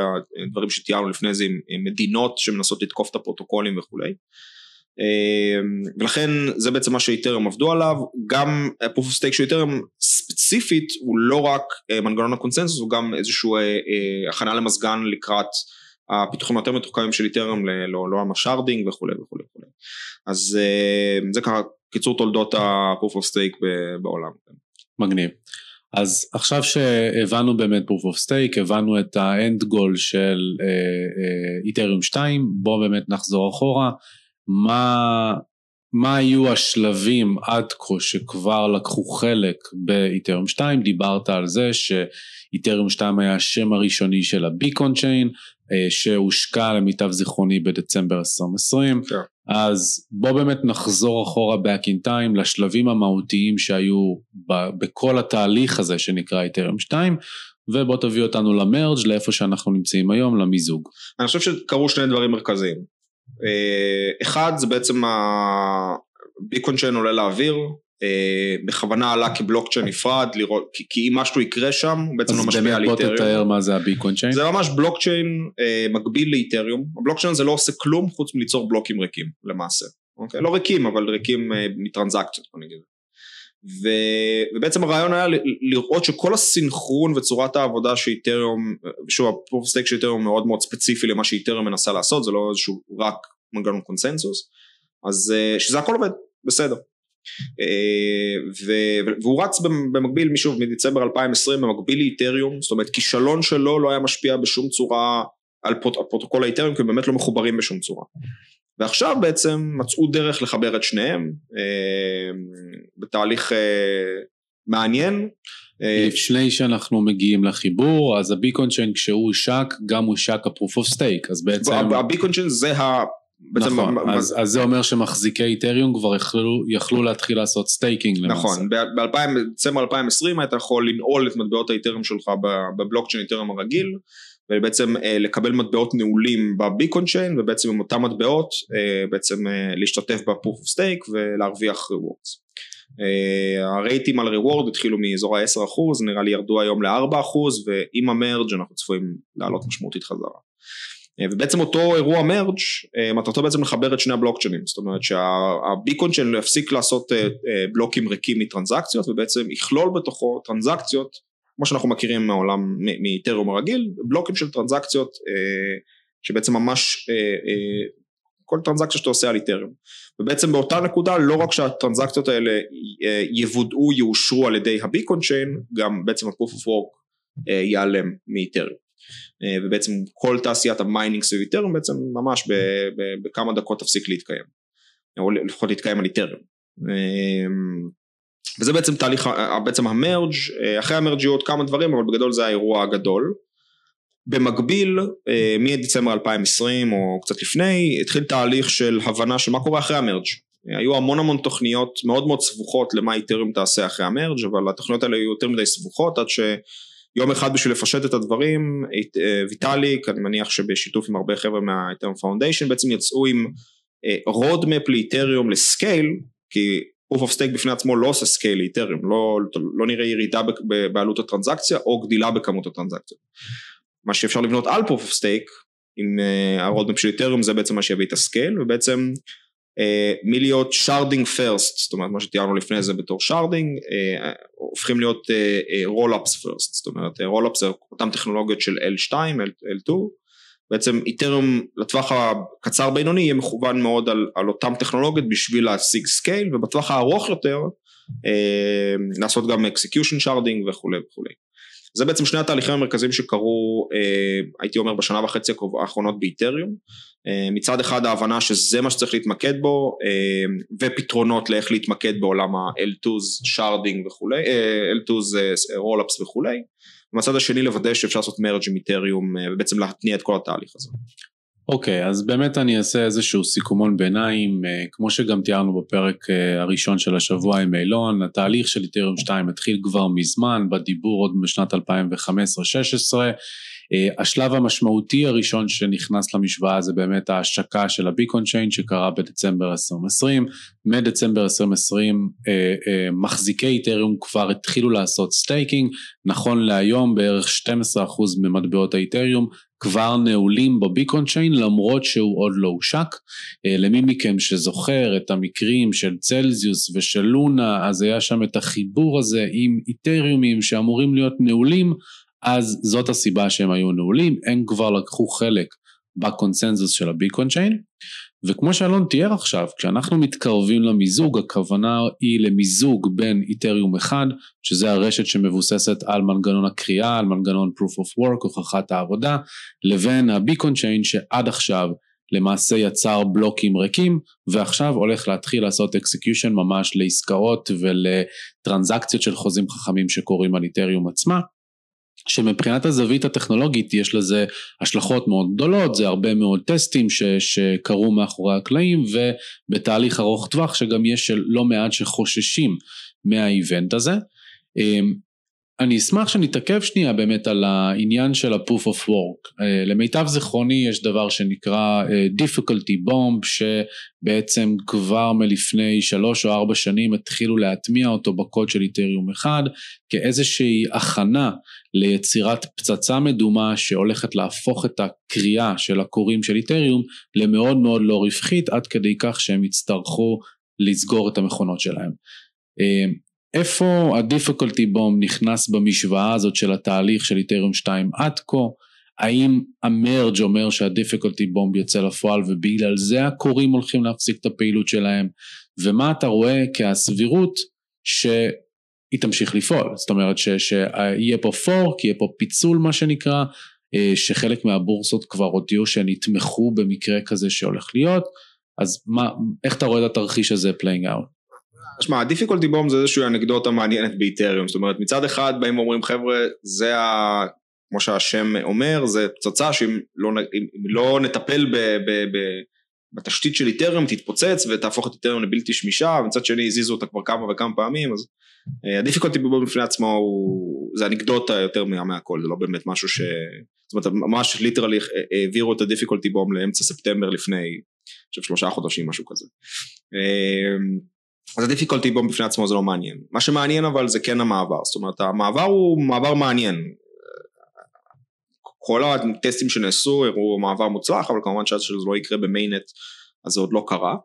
הדברים שתיארנו לפני זה, עם מדינות שמנסות לתקוף את הפרוטוקולים וכולי. ולכן זה בעצם מה שאיתרם עבדו עליו, גם proof of של איתרם ספציפית הוא לא רק מנגנון הקונסנזוס, הוא גם איזושהי הכנה למזגן לקראת הפיתוחים היותר מתוחכמים של איתריום לעולם ה sharding וכולי וכולי וכולי. אז זה ככה קיצור תולדות ה-proof of stake בעולם. מגניב. אז עכשיו שהבנו באמת proof of stake, הבנו את ה end goal של איתריום 2, בואו באמת נחזור אחורה. מה, מה היו השלבים עד כה שכבר לקחו חלק באיתריום 2, דיברת על זה שאיתריום 2 היה השם הראשוני של הביקון צ'יין, שהושקע למיטב זיכרוני בדצמבר 2020, כן. אז בוא באמת נחזור אחורה back in time לשלבים המהותיים שהיו ב- בכל התהליך הזה שנקרא איתריום 2, ובוא תביא אותנו למרג' לאיפה שאנחנו נמצאים היום, למיזוג. אני חושב שקרו שני דברים מרכזיים. אה, אחד זה בעצם הביקון צ'יין עולה לאוויר, אה, בכוונה עלה כבלוקצ'יין נפרד, לראות, כי, כי אם משהו יקרה שם, הוא בעצם לא משפיע על איתריום. אז באמת בוא תתאר מה זה ה Beacon Chain. זה ממש בלוקצ'יין אה, מקביל לאיתריום, הבלוקצ'יין הזה לא עושה כלום חוץ מליצור בלוקים ריקים למעשה, אוקיי? לא ריקים אבל ריקים אה, מטרנזקציות בוא נגיד. ו, ובעצם הרעיון היה לראות שכל הסינכרון וצורת העבודה שאיתריום, שוב ה proof stake של איתריום מאוד מאוד ספציפי למה שאיתריום מנסה לעשות, זה לא איזשהו רק מנגנון קונסנזוס, אז אה, שזה הכל עובד, בסדר. אה, והוא רץ במקביל, משוב, מדצמבר 2020 במקביל לאיתריום, זאת אומרת כישלון שלו לא היה משפיע בשום צורה על פרוטוקול האיתריום, כי הם באמת לא מחוברים בשום צורה. ועכשיו בעצם מצאו דרך לחבר את שניהם אה, בתהליך אה, מעניין. לפני שאנחנו מגיעים לחיבור, אז ה Beacon Chain כשהוא הושק, גם הושק ה proof of stake, אז בעצם... ה Beacon Chain זה ה... נכון, מה, אז, מה... אז זה אומר שמחזיקי איתריום כבר יכלו, יכלו להתחיל לעשות staking למעשה. נכון, בדצמבר 2020 היית יכול לנעול את מטבעות האיתריום שלך בבלוקצ'יין איתריום הרגיל, ובעצם אה, לקבל מטבעות נעולים ב Beacon Chain, ובעצם עם אותם מטבעות אה, בעצם אה, להשתתף ב proof of stake ולהרוויח rewards. אה, ה rate ים על reward התחילו מאזור ה-10% נראה לי ירדו היום ל-4% ועם המרג' אנחנו צפויים לעלות משמעותית חזרה. אה, ובעצם אותו אירוע מרג' אה, מטרתו בעצם לחבר את שני הבלוקצ'יינים. זאת אומרת שהביקון שלנו יפסיק לעשות אה, בלוקים ריקים מטרנזקציות ובעצם יכלול בתוכו טרנזקציות כמו שאנחנו מכירים מהעולם מאיתריום הרגיל בלוקים של טרנזקציות שבעצם ממש כל טרנזקציה שאתה עושה על איתריום ובעצם באותה נקודה לא רק שהטרנזקציות האלה יוודאו יאושרו על ידי ה Beacon Chain גם בעצם ה proof of work ייעלם מאיתריום ובעצם כל תעשיית ה mining סביב איתריום בעצם ממש בכמה דקות תפסיק להתקיים, או לפחות להתקיים על איתריום. אה, וזה בעצם תהליך, בעצם ה merge, אה, אחרי ה merge יהיו עוד כמה דברים, אבל בגדול זה האירוע הגדול. במקביל, מדצמבר 2020 או קצת לפני, התחיל תהליך של הבנה של מה קורה אחרי ה merge. היו המון המון תוכניות מאוד מאוד סבוכות למה איתריום תעשה אחרי ה merge, אבל התוכניות האלה היו יותר מדי סבוכות עד ש... יום אחד בשביל לפשט את הדברים, אה, ויטאליק, אני מניח שבשיתוף עם הרבה חבר'ה מה Ethereum Foundation, בעצם יצאו עם roadmap לאיתריום ל scale, כי proof of stake בפני עצמו לא עושה scale לאיתריום, לא, לא נראה ירידה בעלות הטרנזקציה או גדילה בכמות הטרנזקציות. מה שאפשר לבנות על proof of stake עם ה roadmap של איתריום זה בעצם מה שיביא את ה scale ובעצם אה, מלהיות sharding first, זאת אומרת מה שתיארנו לפני זה בתור sharding, אה, הופכים להיות rollups אה, first, זאת אומרת rollups זה אותן טכנולוגיות של L2, L2, בעצם איתריום לטווח הקצר בינוני יהיה מכוון מאוד על, על אותן טכנולוגיות בשביל להשיג scale ובטווח הארוך יותר לעשות גם execution sharding וכולי וכולי. זה בעצם שני התהליכים המרכזיים שקרו הייתי אומר בשנה וחצי האחרונות באיתריום אה, מצד אחד ההבנה שזה מה שצריך להתמקד בו אה, ופתרונות לאיך להתמקד בעולם ה-L2's שרדינג וכולי, אה, L2's רולאפס וכולי, ומצד השני לוודא שאפשר לעשות מרג' עם איתריום ובעצם להתניע את כל התהליך הזה. אוקיי, okay, אז באמת אני אעשה איזשהו סיכומון ביניים, כמו שגם תיארנו בפרק הראשון של השבוע עם אילון, התהליך של איתריום 2 התחיל כבר מזמן, בדיבור עוד בשנת 2015-2016, השלב המשמעותי הראשון שנכנס למשוואה זה באמת ההשקה של ה Beacon Chain שקרה בדצמבר 2020, מדצמבר 2020 מחזיקי איתריום כבר התחילו לעשות staking, נכון להיום בערך 12% ממטבעות האיתריום כבר נעולים ב Beacon Chain למרות שהוא עוד לא הושק. אה, למי מכם שזוכר את המקרים של צלזיוס ושל לונה אז היה שם את החיבור הזה עם איתריומים שאמורים להיות נעולים אז זאת הסיבה שהם היו נעולים, הם כבר לקחו חלק בקונסנזוס של הביקון צ'יין וכמו שאלון תיאר עכשיו, כשאנחנו מתקרבים למיזוג, הכוונה היא למיזוג בין איתריום אחד, שזה הרשת שמבוססת על מנגנון הקריאה, על מנגנון proof of work, הוכחת העבודה, לבין הביקון צ'יין שעד עכשיו למעשה יצר בלוקים ריקים, ועכשיו הולך להתחיל לעשות execution ממש לעסקאות ולטרנזקציות של חוזים חכמים שקורים על איתריום עצמה. שמבחינת הזווית הטכנולוגית יש לזה השלכות מאוד גדולות, זה הרבה מאוד טסטים ש, שקרו מאחורי הקלעים ובתהליך ארוך טווח שגם יש לא מעט שחוששים מהאיבנט הזה. אני אשמח שנתעכב שנייה באמת על העניין של ה-proof of work. אה, למיטב זיכרוני יש דבר שנקרא אה, difficulty bomb שבעצם כבר מלפני שלוש או ארבע שנים התחילו להטמיע אותו בקוד של איתריום אחד כאיזושהי הכנה ליצירת פצצה מדומה שהולכת להפוך את הקריאה של הקוראים של איתריום למאוד מאוד לא רווחית עד כדי כך שהם יצטרכו לסגור את המכונות שלהם. איפה בום נכנס במשוואה הזאת של התהליך של איתריום 2 עד כה? האם המרג' אומר בום יוצא לפועל ובגלל זה הקוראים הולכים להפסיק את הפעילות שלהם? ומה אתה רואה כהסבירות שהיא תמשיך לפעול? זאת אומרת שיהיה פה fork, יהיה פה פיצול מה שנקרא, אה, שחלק מהבורסות כבר הודיעו שהן יתמכו במקרה כזה שהולך להיות, אז מה, איך אתה רואה את התרחיש הזה playing out? שמע, ה difficulty bomb זה איזושהי אנקדוטה מעניינת באיתריום, זאת אומרת מצד אחד באים ואומרים חבר'ה זה ה... כמו שהשם אומר, זה פצצה שאם לא, לא נטפל ב, ב, ב, בתשתית של איתריום תתפוצץ ותהפוך את איתריום לבלתי שמישה, ומצד שני הזיזו אותה כבר כמה וכמה פעמים, אז ה difficulty אה, bomb בפני עצמו הוא, זה אנקדוטה יותר מהכל, זה לא באמת משהו ש... זאת אומרת ממש literally העבירו את ה difficulty bomb לאמצע ספטמבר לפני, אני חושב שלושה חודשים משהו כזה. אז ה difficulty bomb בפני עצמו זה לא מעניין. מה שמעניין אבל זה כן המעבר, זאת אומרת המעבר הוא מעבר מעניין. כל הטסטים שנעשו הראו מעבר מוצלח, אבל כמובן שעד שזה לא יקרה במיינט אז זה עוד לא קרה.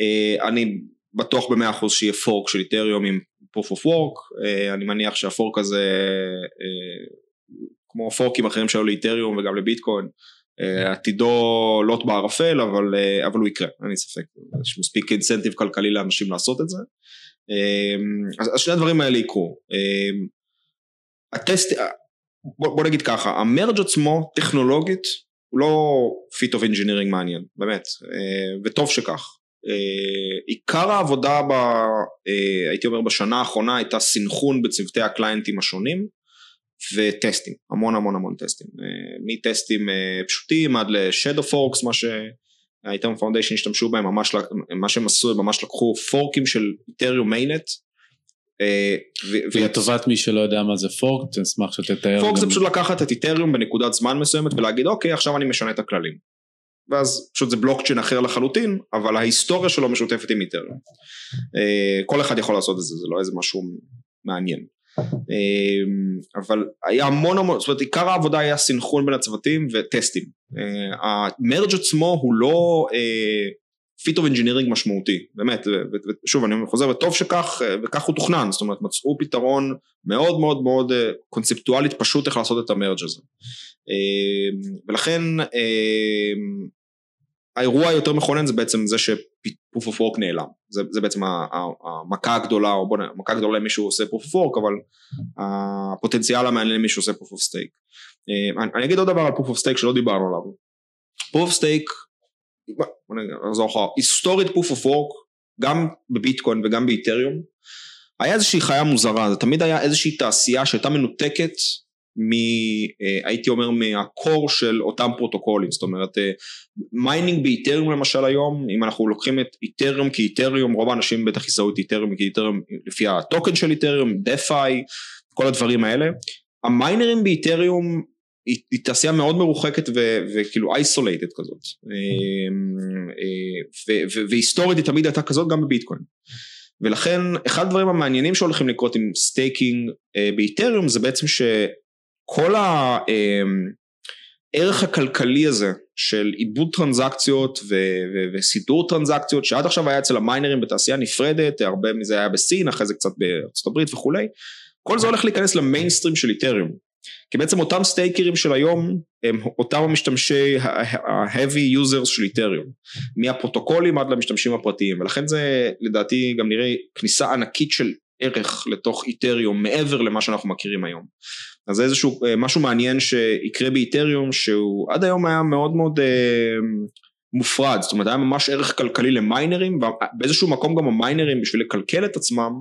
אה, אני בטוח במאה אחוז שיהיה פורק של איתריום עם of work, אה, אני מניח שהפורק הזה, אה, כמו פורקים אחרים שהיו לאיתריום וגם לביטקוין, עתידו לוט בערפל אבל, אה, אבל הוא יקרה, אין לי ספק, יש מספיק אינסנטיב כלכלי לאנשים לעשות את זה. אה, אז, אז שני הדברים האלה יקרו. הטסט, בוא, בוא נגיד ככה, ה merge עצמו טכנולוגית הוא לא feat of engineering מעניין, באמת, וטוב שכך. עיקר העבודה ב, הייתי אומר בשנה האחרונה הייתה סינכרון בצוותי הקליינטים השונים וטסטים, המון המון המון טסטים, אה, מטסטים אה, פשוטים עד ל shadow forks, מה שה Ethereum Foundation השתמשו בהם, ממש, מה שהם עשו, הם ממש לקחו פורקים של איתריום מיינט. ולטובת מי שלא יודע מה זה פורק, אשמח שתתאר. פורק זה פשוט לקחת את איתריום בנקודת זמן מסוימת ולהגיד אוקיי עכשיו אני משנה את הכללים. ואז פשוט זה בלוקצ'יין אחר לחלוטין, אבל ההיסטוריה שלו משותפת עם איתריום. אה, כל אחד יכול לעשות את זה, זה לא איזה משהו מעניין. אמ, אבל היה המון המון, זאת אומרת עיקר העבודה היה סינכרון בין הצוותים וטסטים. אה, המרג' עצמו הוא לא feat of engineering משמעותי, באמת, ושוב אני חוזר וטוב שכך, אה, וכך הוא תוכנן, זאת אומרת מצאו פתרון מאוד מאוד מאוד אה, קונספטואלית פשוט איך לעשות את ה merge הזה. אמ, ולכן אמ, האירוע היותר מכונן זה בעצם זה ש-proof of work נעלם, זה, זה בעצם המכה הגדולה, או בוא נראה, המכה הגדולה למי שהוא עושה proof of work, אבל הפוטנציאל המעניין למי שעושה of stake. אה, אני, אגיד עוד דבר על proof of stake שלא דיברנו עליו. proof of stake, בוא נחזור אחורה, היסטורית proof of work, גם בביטקוין וגם באיתריום, היה איזושהי חיה מוזרה, זה תמיד היה איזושהי תעשייה שהייתה מנותקת מ... אה, הייתי אומר מה core של אותם פרוטוקולים, זאת אומרת mining באיתריום למשל היום, אם אנחנו לוקחים את איתריום כאיתריום, רוב האנשים בטח יזהו את איתריום כאיתריום לפי הטוקן של איתריום, DeFi, כל הדברים האלה, המיינרים באיתריום היא, תעשייה מאוד מרוחקת ו, וכאילו isolated כזאת. והיסטורית היא תמיד הייתה כזאת גם בביטקוין. ולכן אחד הדברים המעניינים שהולכים לקרות עם staking באיתריום זה בעצם שכל הערך הכלכלי הזה של עיבוד טרנזקציות ו- ו- וסידור טרנזקציות שעד עכשיו היה אצל המיינרים בתעשייה נפרדת, הרבה מזה היה בסין, אחרי זה קצת בארצות הברית וכולי, כל זה הולך להיכנס למיינסטרים של איתריום. כי בעצם אותם סטייקרים של היום הם אותם המשתמשי ה-heavy users של איתריום, מהפרוטוקולים עד למשתמשים הפרטיים, ולכן זה לדעתי גם נראה כניסה ענקית של ערך לתוך איתריום מעבר למה שאנחנו מכירים היום. אז זה איזשהו אה, משהו מעניין שיקרה באיתריום שהוא עד היום היה מאוד מאוד אה, מופרד, זאת אומרת היה ממש ערך כלכלי למיינרים ובאיזשהו מקום גם המיינרים בשביל לקלקל את עצמם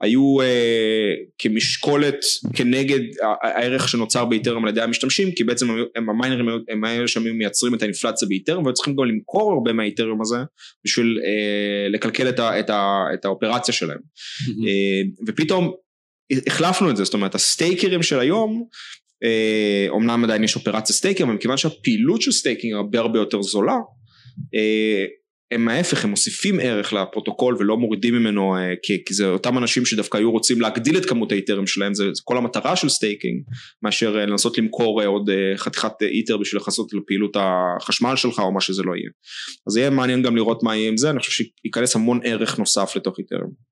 היו אה, כמשקולת כנגד הערך שנוצר באיתריום על ידי המשתמשים כי בעצם הם המיינרים הם האלה שהיו מייצרים את האינפלציה באיתריום והיו צריכים גם למכור הרבה מהאיתריום הזה בשביל אה, לכלכל את, ה, את, ה, את האופרציה שלהם mm-hmm. אה, ופתאום החלפנו את זה, זאת אומרת הסטייקרים של היום, אה, אומנם עדיין יש אופרציה staker, אבל מכיוון שהפעילות של staking הרבה הרבה יותר זולה, אה, הם ההפך, הם מוסיפים ערך לפרוטוקול ולא מורידים ממנו, אה, כי, כי זה אותם אנשים שדווקא היו רוצים להגדיל את כמות האיתרים שלהם, זה, זה כל המטרה של staking, מאשר אה, לנסות למכור אה, עוד אה, חתיכת איתר בשביל לכסות לפעילות החשמל שלך או מה שזה לא יהיה. אז יהיה מעניין גם לראות מה יהיה עם זה, אני חושב שייכנס המון ערך נוסף לתוך איתריום.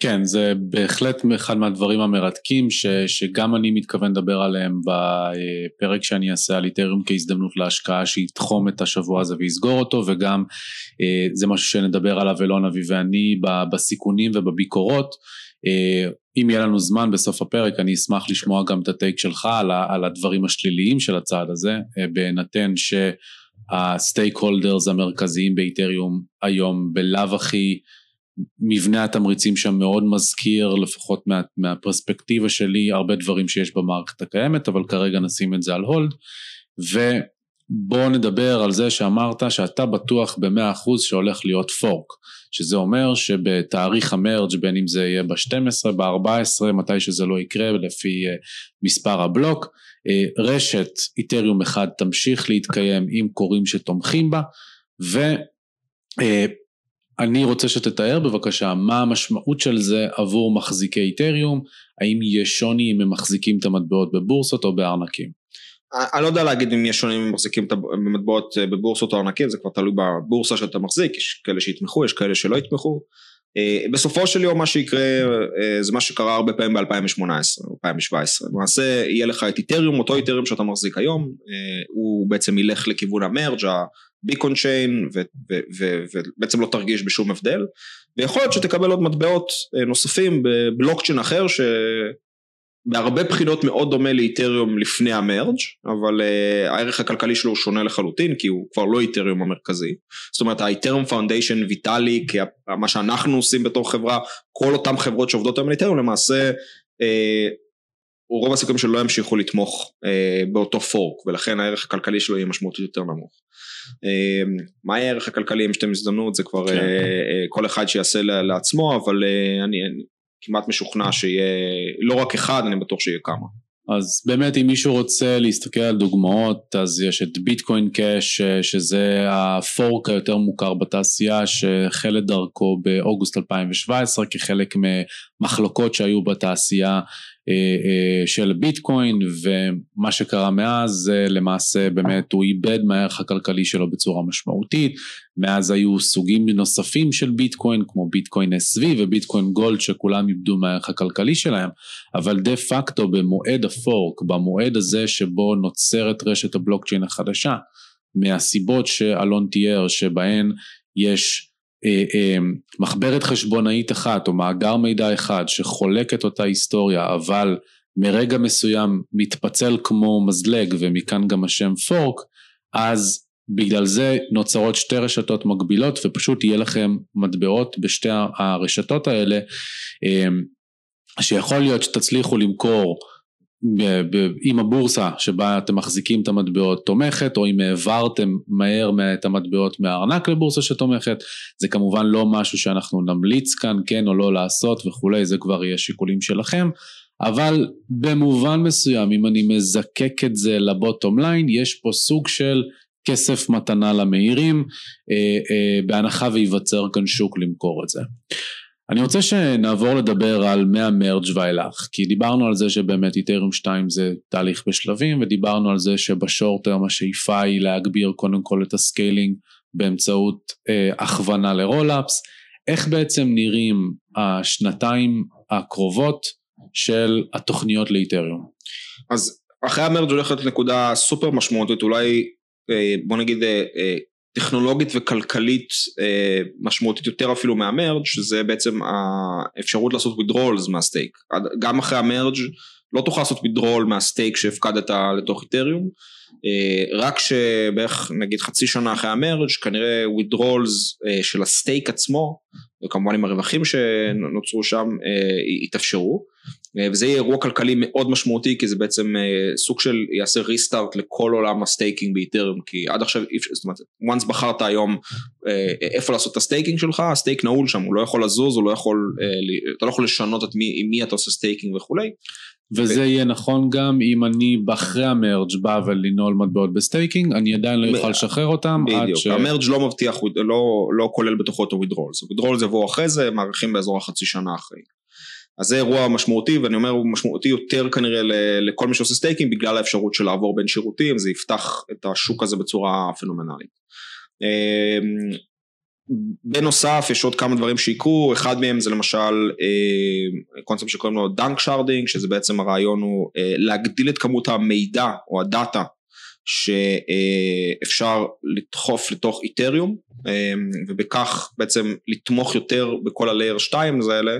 כן, זה בהחלט אחד מהדברים המרתקים ש, שגם אני מתכוון לדבר עליהם בפרק שאני אעשה על איתריום כהזדמנות להשקעה שיתחום את השבוע הזה ויסגור אותו וגם אה, זה משהו שנדבר עליו אלון אבי ואני בסיכונים ובביקורות. אה, אם יהיה לנו זמן בסוף הפרק אני אשמח לשמוע גם את הטייק שלך על, על הדברים השליליים של הצעד הזה אה, בהינתן שהסטייק הולדרס המרכזיים באיתריום היום בלאו הכי מבנה התמריצים שם מאוד מזכיר לפחות מה, מהפרספקטיבה שלי הרבה דברים שיש במערכת הקיימת אבל כרגע נשים את זה על הולד ובואו נדבר על זה שאמרת שאתה בטוח במאה אחוז שהולך להיות פורק שזה אומר שבתאריך המרג' בין אם זה יהיה ב-12, ב-14, מתי שזה לא יקרה לפי uh, מספר הבלוק uh, רשת איתריום אחד תמשיך להתקיים עם קוראים שתומכים בה ו... אני רוצה שתתאר בבקשה מה המשמעות של זה עבור מחזיקי איתריום, האם יש שוני אם הם מחזיקים את המטבעות בבורסות או בארנקים? אני לא יודע להגיד אם יש שוני אם הם מחזיקים את המטבעות בבורסות או ארנקים, זה כבר תלוי בבורסה שאתה מחזיק, יש כאלה שיתמכו, יש כאלה שלא יתמכו. אה, בסופו של יום מה שיקרה אה, זה מה שקרה הרבה פעמים ב-2018, 2017, למעשה יהיה לך את איתריום, אותו איתריום שאתה מחזיק היום, אה, הוא בעצם ילך לכיוון המרג' ביקון צ'יין ובעצם לא תרגיש בשום הבדל ויכול להיות שתקבל עוד מטבעות אה, נוספים בבלוקצ'יין אחר שבהרבה בחינות מאוד דומה לאיתריום לפני ה merge אבל uh, הערך הכלכלי שלו הוא שונה לחלוטין כי הוא כבר לא איתריום המרכזי זאת אומרת ה Ethereum Foundation ויטאליק כי מה שאנחנו עושים בתור חברה כל אותן חברות שעובדות היום על איתריום למעשה uh, רוב הסיכויים שלא ימשיכו לתמוך אה, באותו fork ולכן הערך הכלכלי שלו יהיה משמעותית יותר נמוך. אה, מה הערך הכלכלי אם שאתם הזדמנות זה כבר כן. אה, אה, כל אחד שיעשה לעצמו אבל אה, אני, אני כמעט משוכנע שיהיה לא רק אחד אני בטוח שיהיה כמה. אז באמת אם מישהו רוצה להסתכל על דוגמאות אז יש את ביטקוין קאש שזה הפורק היותר מוכר בתעשייה שהחל את דרכו באוגוסט 2017 כחלק ממחלוקות שהיו בתעשייה של ביטקוין ומה שקרה מאז למעשה באמת הוא איבד מהערך הכלכלי שלו בצורה משמעותית. מאז היו סוגים נוספים של ביטקוין כמו ביטקוין SV וביטקוין גולד שכולם איבדו מהערך הכלכלי שלהם. אבל דה פקטו במועד הפורק במועד הזה שבו נוצרת רשת הבלוקצ'יין החדשה מהסיבות שאלון תיאר שבהן יש אה, אה, מחברת חשבונאית אחת או מאגר מידע אחד שחולק את אותה היסטוריה אבל מרגע מסוים מתפצל כמו מזלג ומכאן גם השם פורק אז בגלל זה נוצרות שתי רשתות מקבילות ופשוט יהיה לכם מטבעות בשתי הרשתות האלה אה, שיכול להיות שתצליחו למכור אם הבורסה שבה אתם מחזיקים את המטבעות תומכת או אם העברתם מהר את המטבעות מהארנק לבורסה שתומכת זה כמובן לא משהו שאנחנו נמליץ כאן כן או לא לעשות וכולי זה כבר יהיה שיקולים שלכם אבל במובן מסוים, אם אני מזקק את זה לבוטום ליין, יש פה סוג של כסף מתנה למהירים, אה, אה, בהנחה וייווצר כאן שוק למכור את זה. אני רוצה שנעבור לדבר על מה merge ואילך, כי דיברנו על זה שבאמת איתריום 2 זה תהליך בשלבים, ודיברנו על זה שב short term השאיפה היא להגביר קודם כל את ה scaling באמצעות אה, הכוונה ל rollups. איך בעצם נראים השנתיים הקרובות של התוכניות לאיתריום? אז אחרי המרג' הולכת נקודה סופר משמעותית, אולי אה, בוא נגיד אה, אה, טכנולוגית וכלכלית משמעותית יותר אפילו מהמרג' שזה בעצם האפשרות לעשות withdrawals מהסטייק גם אחרי המרג' לא תוכל לעשות withdrawal מהסטייק שהפקדת לתוך איתריום רק שבערך נגיד חצי שנה אחרי המרג' כנראה withdrawals של הסטייק עצמו וכמובן עם הרווחים שנוצרו שם יתאפשרו אה, וזה יהיה אירוע כלכלי מאוד משמעותי כי זה בעצם אה, סוג של יעשה restart לכל עולם ה staking באיתריום כי עד עכשיו זאת אומרת once בחרת היום אה, איפה לעשות את ה staking שלך ה stake נעול שם הוא לא יכול לזוז הוא לא יכול אתה לא יכול לשנות את מי, עם מי אתה עושה staking וכולי. וזה ו... יהיה נכון גם אם אני אחרי ה merge בא ולנעול מטבעות ב staking אני עדיין לא אוכל לשחרר אותם בדיוק ש... ה merge לא מבטיח לא, לא כולל בתוכו את ה withdrawals ה withdrawals יבואו אחרי זה מעריכים באזור החצי שנה אחרי. אז זה אירוע משמעותי ואני אומר הוא משמעותי יותר כנראה לכל מי שעושה staking בגלל האפשרות של לעבור בין שירותים זה יפתח את השוק הזה בצורה פנומנלית. אמ, בנוסף יש עוד כמה דברים שיקרו אחד מהם זה למשל קונספט שקוראים לו danksharding שזה בעצם הרעיון הוא אה, להגדיל את כמות המידע או הדאטה שאפשר לדחוף לתוך איתריום אמ, ובכך בעצם לתמוך יותר בכל ה-layer 2 האלה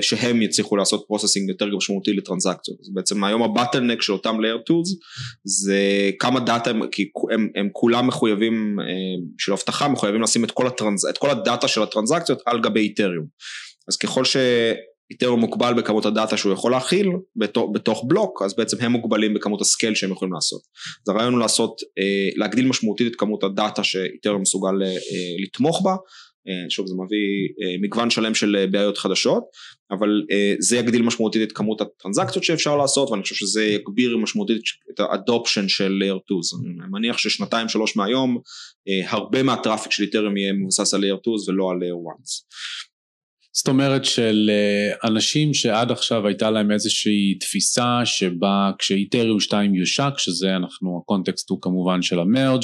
שהם יצליחו לעשות processing יותר משמעותי לטרנזקציות. אז בעצם היום ה bottleneck של אותם layer 2 זה כמה דאטה הם, כי הם, הם כולם מחויבים אה, של אבטחה מחויבים לשים את כל, הטרנז, את כל הדאטה של הטרנזקציות על גבי איתריום. אז ככל ש... איתר מוגבל בכמות הדאטה שהוא יכול להכיל בתוך, בתוך בלוק אז בעצם הם מוגבלים בכמות ה scale שהם יכולים לעשות. אז הרעיון הוא לעשות, אה, להגדיל משמעותית את כמות הדאטה שאיתר מסוגל אה, לתמוך בה, אה, שוב זה מביא מגוון שלם של בעיות חדשות, אבל זה יגדיל משמעותית את כמות הטרנזקציות שאפשר לעשות ואני חושב שזה יגביר משמעותית את האדופשן של layer 2, אני מניח ששנתיים שלוש מהיום הרבה מהטראפיק של איתרם יהיה מבוסס על layer 2 ולא על layer 1. זאת אומרת של אה, אנשים שעד עכשיו הייתה להם איזושהי תפיסה שבה כשאיתריום 2 יושק, שזה אנחנו, הקונטקסט הוא כמובן של המרג',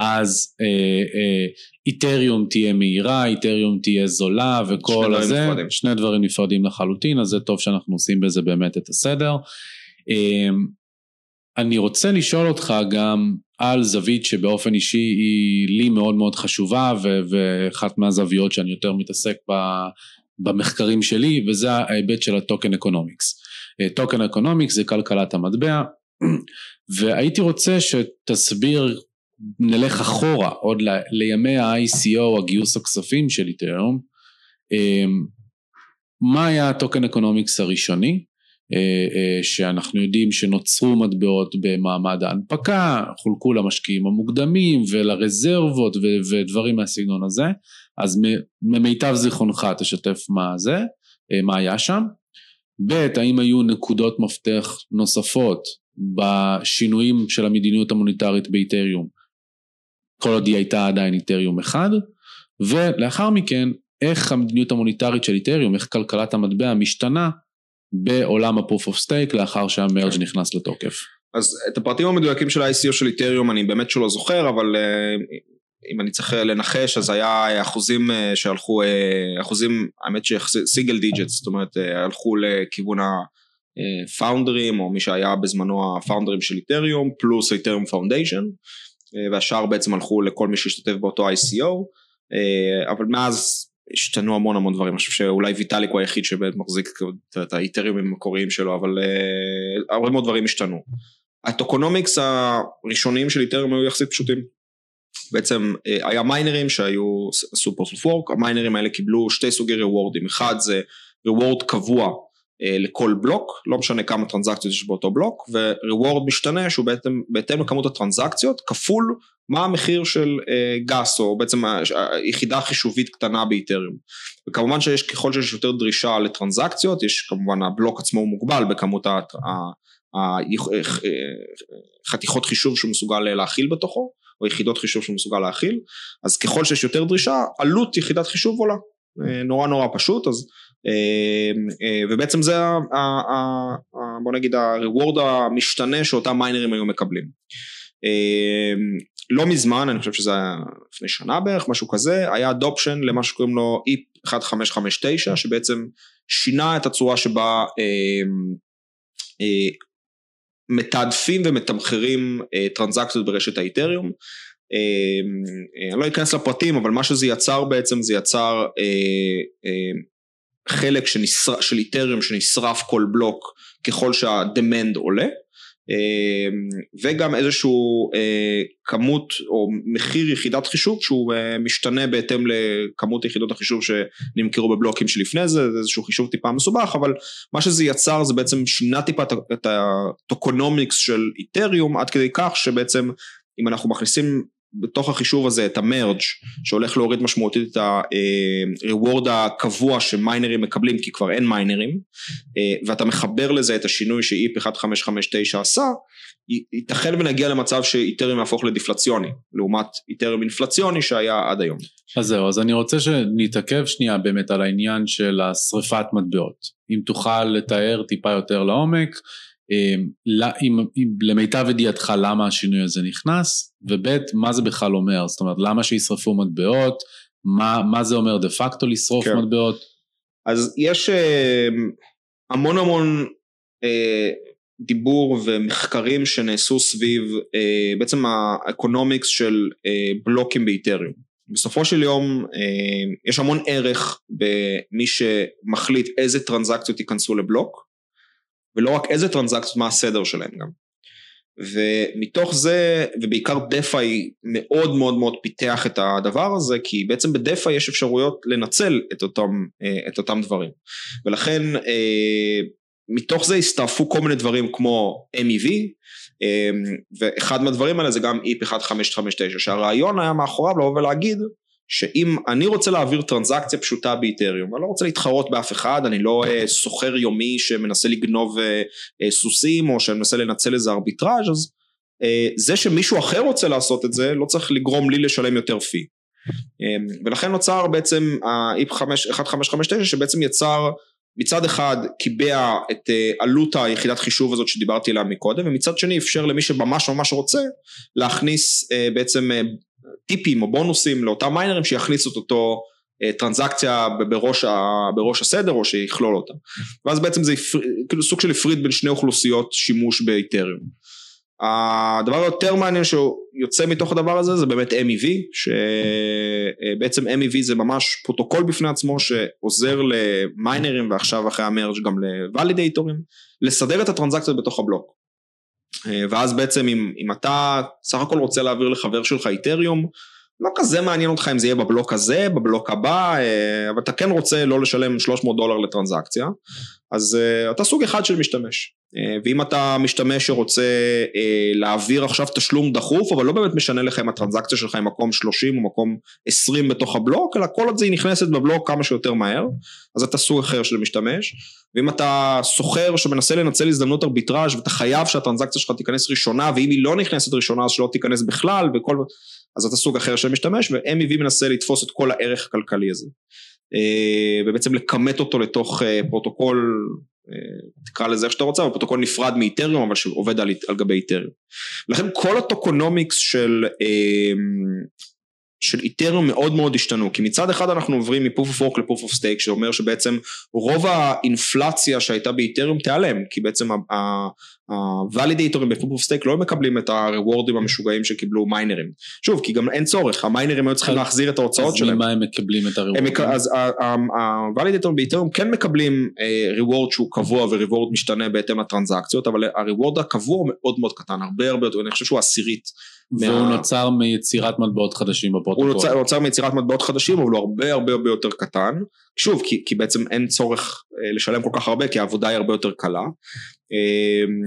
אז אה, אה, איתריום תהיה מהירה, איתריום תהיה זולה וכל הזה, נפרדים. שני דברים נפרדים לחלוטין, אז זה טוב שאנחנו עושים בזה באמת את הסדר. אה, אני רוצה לשאול אותך גם על זווית שבאופן אישי היא לי מאוד מאוד חשובה ואחת מהזוויות שאני יותר מתעסק בה במחקרים שלי וזה ההיבט של ה token economics. token economics זה כלכלת המטבע [clears throat] והייתי רוצה שתסביר נלך אחורה עוד ל, לימי ה-ICO הגיוס הכספים של איתריום אמ, מה היה ה token economics הראשוני? אה, אה, שאנחנו יודעים שנוצרו מטבעות במעמד ההנפקה, חולקו למשקיעים המוקדמים ולרזרבות ודברים מהסגנון הזה, אז ממיטב זיכרונך תשתף מה זה, אה, מה היה שם. ב', האם היו נקודות מפתח נוספות בשינויים של המדיניות המוניטרית באיתריום, כל עוד היא הייתה עדיין איתריום אחד, ולאחר מכן, איך המדיניות המוניטרית של איתריום, איך כלכלת המטבע משתנה בעולם ה-proof of stake לאחר שה merge כן. נכנס לתוקף. אז את הפרטים המדויקים של ה-ICO של איתריום אני באמת שלא זוכר, אבל אה, אם אני צריך לנחש אז היה אחוזים אה, שהלכו, אה, אחוזים, האמת ש single digits, זאת אומרת הלכו לכיוון הפאונדרים או מי שהיה בזמנו הפאונדרים של איתריום פלוס איתריום foundation והשאר בעצם הלכו לכל מי שהשתתף באותו ICO אבל מאז השתנו המון המון דברים, אני חושב שאולי ויטאליק הוא היחיד שבאמת מחזיק את האיתריומים המקוריים שלו, אבל uh, הרבה מאוד דברים השתנו. ה tokenomics הראשונים של איתריום היו יחסית פשוטים. בעצם היה מיינרים שהיו עשו proof of work, המיינרים האלה קיבלו שתי סוגי ריוורדים, אחד זה reward קבוע לכל בלוק, לא משנה כמה טרנזקציות יש באותו בלוק, ו-reward משתנה שהוא בהתאם, בהתאם לכמות הטרנזקציות כפול מה המחיר של גס או בעצם היחידה חישובית קטנה באיתריום. וכמובן שיש ככל שיש יותר דרישה לטרנזקציות, יש כמובן הבלוק עצמו מוגבל בכמות החתיכות חישוב שהוא מסוגל להכיל בתוכו, או יחידות חישוב שהוא מסוגל להכיל, אז ככל שיש יותר דרישה, עלות יחידת חישוב עולה. נורא נורא פשוט, אז ובעצם זה, בוא נגיד, הריוורד המשתנה שאותם מיינרים היו מקבלים. לא מזמן, אני חושב שזה היה לפני שנה בערך, משהו כזה, היה אדופשן למה שקוראים לו EIP 1559, שבעצם שינה את הצורה שבה אה, אה, מתעדפים ומתמחרים אה, טרנזקציות ברשת האיתריום. אה, אה, אני לא אכנס לפרטים, אבל מה שזה יצר בעצם, זה יצר אה, אה, חלק שנשר, של איתריום שנשרף כל בלוק ככל שהדמנד עולה. אמ, וגם איזשהו אה, כמות או מחיר יחידת חישוב שהוא אה, משתנה בהתאם לכמות יחידות החישוב שנמכרו בבלוקים שלפני זה, זה איזשהו חישוב טיפה מסובך, אבל מה שזה יצר זה בעצם שינה טיפה את הטוקונומיקס של איתריום עד כדי כך שבעצם אם אנחנו מכניסים בתוך החישוב הזה את המרג' שהולך להוריד משמעותית את ה-reward הקבוע שמיינרים מקבלים כי כבר אין מיינרים אה, ואתה מחבר לזה את השינוי שאיפ 1559 עשה ייתכן ונגיע למצב שאיתרם יהפוך לדיפלציוני לעומת איתרם אינפלציוני שהיה עד היום. אז זהו אז אני רוצה שנתעכב שנייה באמת על העניין של השריפת מטבעות אם תוכל לתאר טיפה יותר לעומק למיטב ידיעתך למה השינוי הזה נכנס, וב' מה זה בכלל אומר, זאת אומרת למה שישרפו מטבעות, מה, מה זה אומר דה פקטו לשרוף כן. מטבעות? אז יש אה, המון המון אה, דיבור ומחקרים שנעשו סביב אה, בעצם האקונומיקס של אה, בלוקים באיתריום. בסופו של יום יש המון ערך במי שמחליט איזה טרנזקציות ייכנסו לבלוק ולא רק איזה טרנזקציות, מה הסדר שלהם גם. ומתוך זה, ובעיקר דפאי מאוד מאוד מאוד פיתח את הדבר הזה, כי בעצם בדפאי יש אפשרויות לנצל את אותם, אה, את אותם דברים. ולכן אה, מתוך זה הסתעפו כל מיני דברים כמו MEV, אה, ואחד מהדברים האלה זה גם EIP 1559, שהרעיון היה מאחוריו לבוא ולהגיד שאם אני רוצה להעביר טרנזקציה פשוטה באיתריום, אני לא רוצה להתחרות באף אחד, אני לא uh, סוחר יומי שמנסה לגנוב uh, uh, סוסים או שמנסה לנצל איזה ארביטראז' אז זה שמישהו אחר רוצה לעשות את זה לא צריך לגרום לי לשלם יותר פי. Um, ולכן נוצר בעצם ה-IP 1559 שבעצם יצר מצד אחד קיבע את עלות היחידת חישוב הזאת שדיברתי עליה מקודם ומצד שני אפשר למי שממש ממש רוצה להכניס בעצם טיפים או בונוסים לאותם מיינרים שיכניסו את אותו אה, טרנזקציה בראש, ה, בראש הסדר או שיכלול אותה ואז בעצם זה כאילו סוג של הפריד בין שני אוכלוסיות שימוש באיתריום. הדבר היותר מעניין שיוצא מתוך הדבר הזה זה באמת MEV שבעצם אה, MEV זה ממש פרוטוקול בפני עצמו שעוזר למיינרים ועכשיו אחרי ה merge גם לוולידייטורים לסדר את הטרנזקציות בתוך הבלוק ואז בעצם אם, אם אתה סך הכל רוצה להעביר לחבר שלך איתריום, לא כזה מעניין אותך אם זה יהיה בבלוק הזה, בבלוק הבא, אה, אבל אתה כן רוצה לא לשלם 300 דולר לטרנזקציה, אז אה, אתה סוג אחד של משתמש. ואם אתה משתמש שרוצה להעביר עכשיו תשלום דחוף, אבל לא באמת משנה לך אם הטרנזקציה שלך היא מקום 30 או מקום 20 בתוך הבלוק, אלא כל עוד זה נכנסת בבלוק כמה שיותר מהר, אז אתה סוג אחר של משתמש. ואם אתה סוחר שמנסה לנצל הזדמנות ארביטראז' ואתה חייב שהטרנזקציה שלך תיכנס ראשונה ואם היא לא נכנסת ראשונה אז שלא תיכנס בכלל וכל אז אתה סוג אחר של משתמש ו-MEV מנסה לתפוס את כל הערך הכלכלי הזה אה, ובעצם לכמת אותו לתוך אה, פרוטוקול אה, תקרא לזה איך שאתה רוצה, אבל פרוטוקול נפרד מאיתריום אבל שעובד על, על גבי איתריום. לכן כל ה tokenomics של של איתריום מאוד מאוד השתנו כי מצד אחד אנחנו עוברים מ proof of work ל proof of stake שאומר שבעצם רוב האינפלציה שהייתה באיתריום תיעלם כי בעצם הוולידייטורים ב proof of stake לא מקבלים את הרוורדים המשוגעים שקיבלו מיינרים. שוב כי גם אין צורך המיינרים היו צריכים להחזיר את ההוצאות שלהם. אז ממה הם מקבלים את הרוורדים? אז הוולידייטורים באיתריום כן מקבלים reward אה, שהוא קבוע ו reward משתנה בהתאם לטרנזקציות אבל ה reward הקבוע מאוד מאוד קטן הרבה הרבה יותר אני חושב שהוא עשירית והוא מה... נוצר מיצירת מטבעות חדשים בפרוטוקול. הוא נוצר, נוצר מיצירת מטבעות חדשים אבל הוא הרבה הרבה הרבה יותר קטן, שוב כי, כי בעצם אין צורך אה, לשלם כל כך הרבה כי העבודה היא הרבה יותר קלה אמ,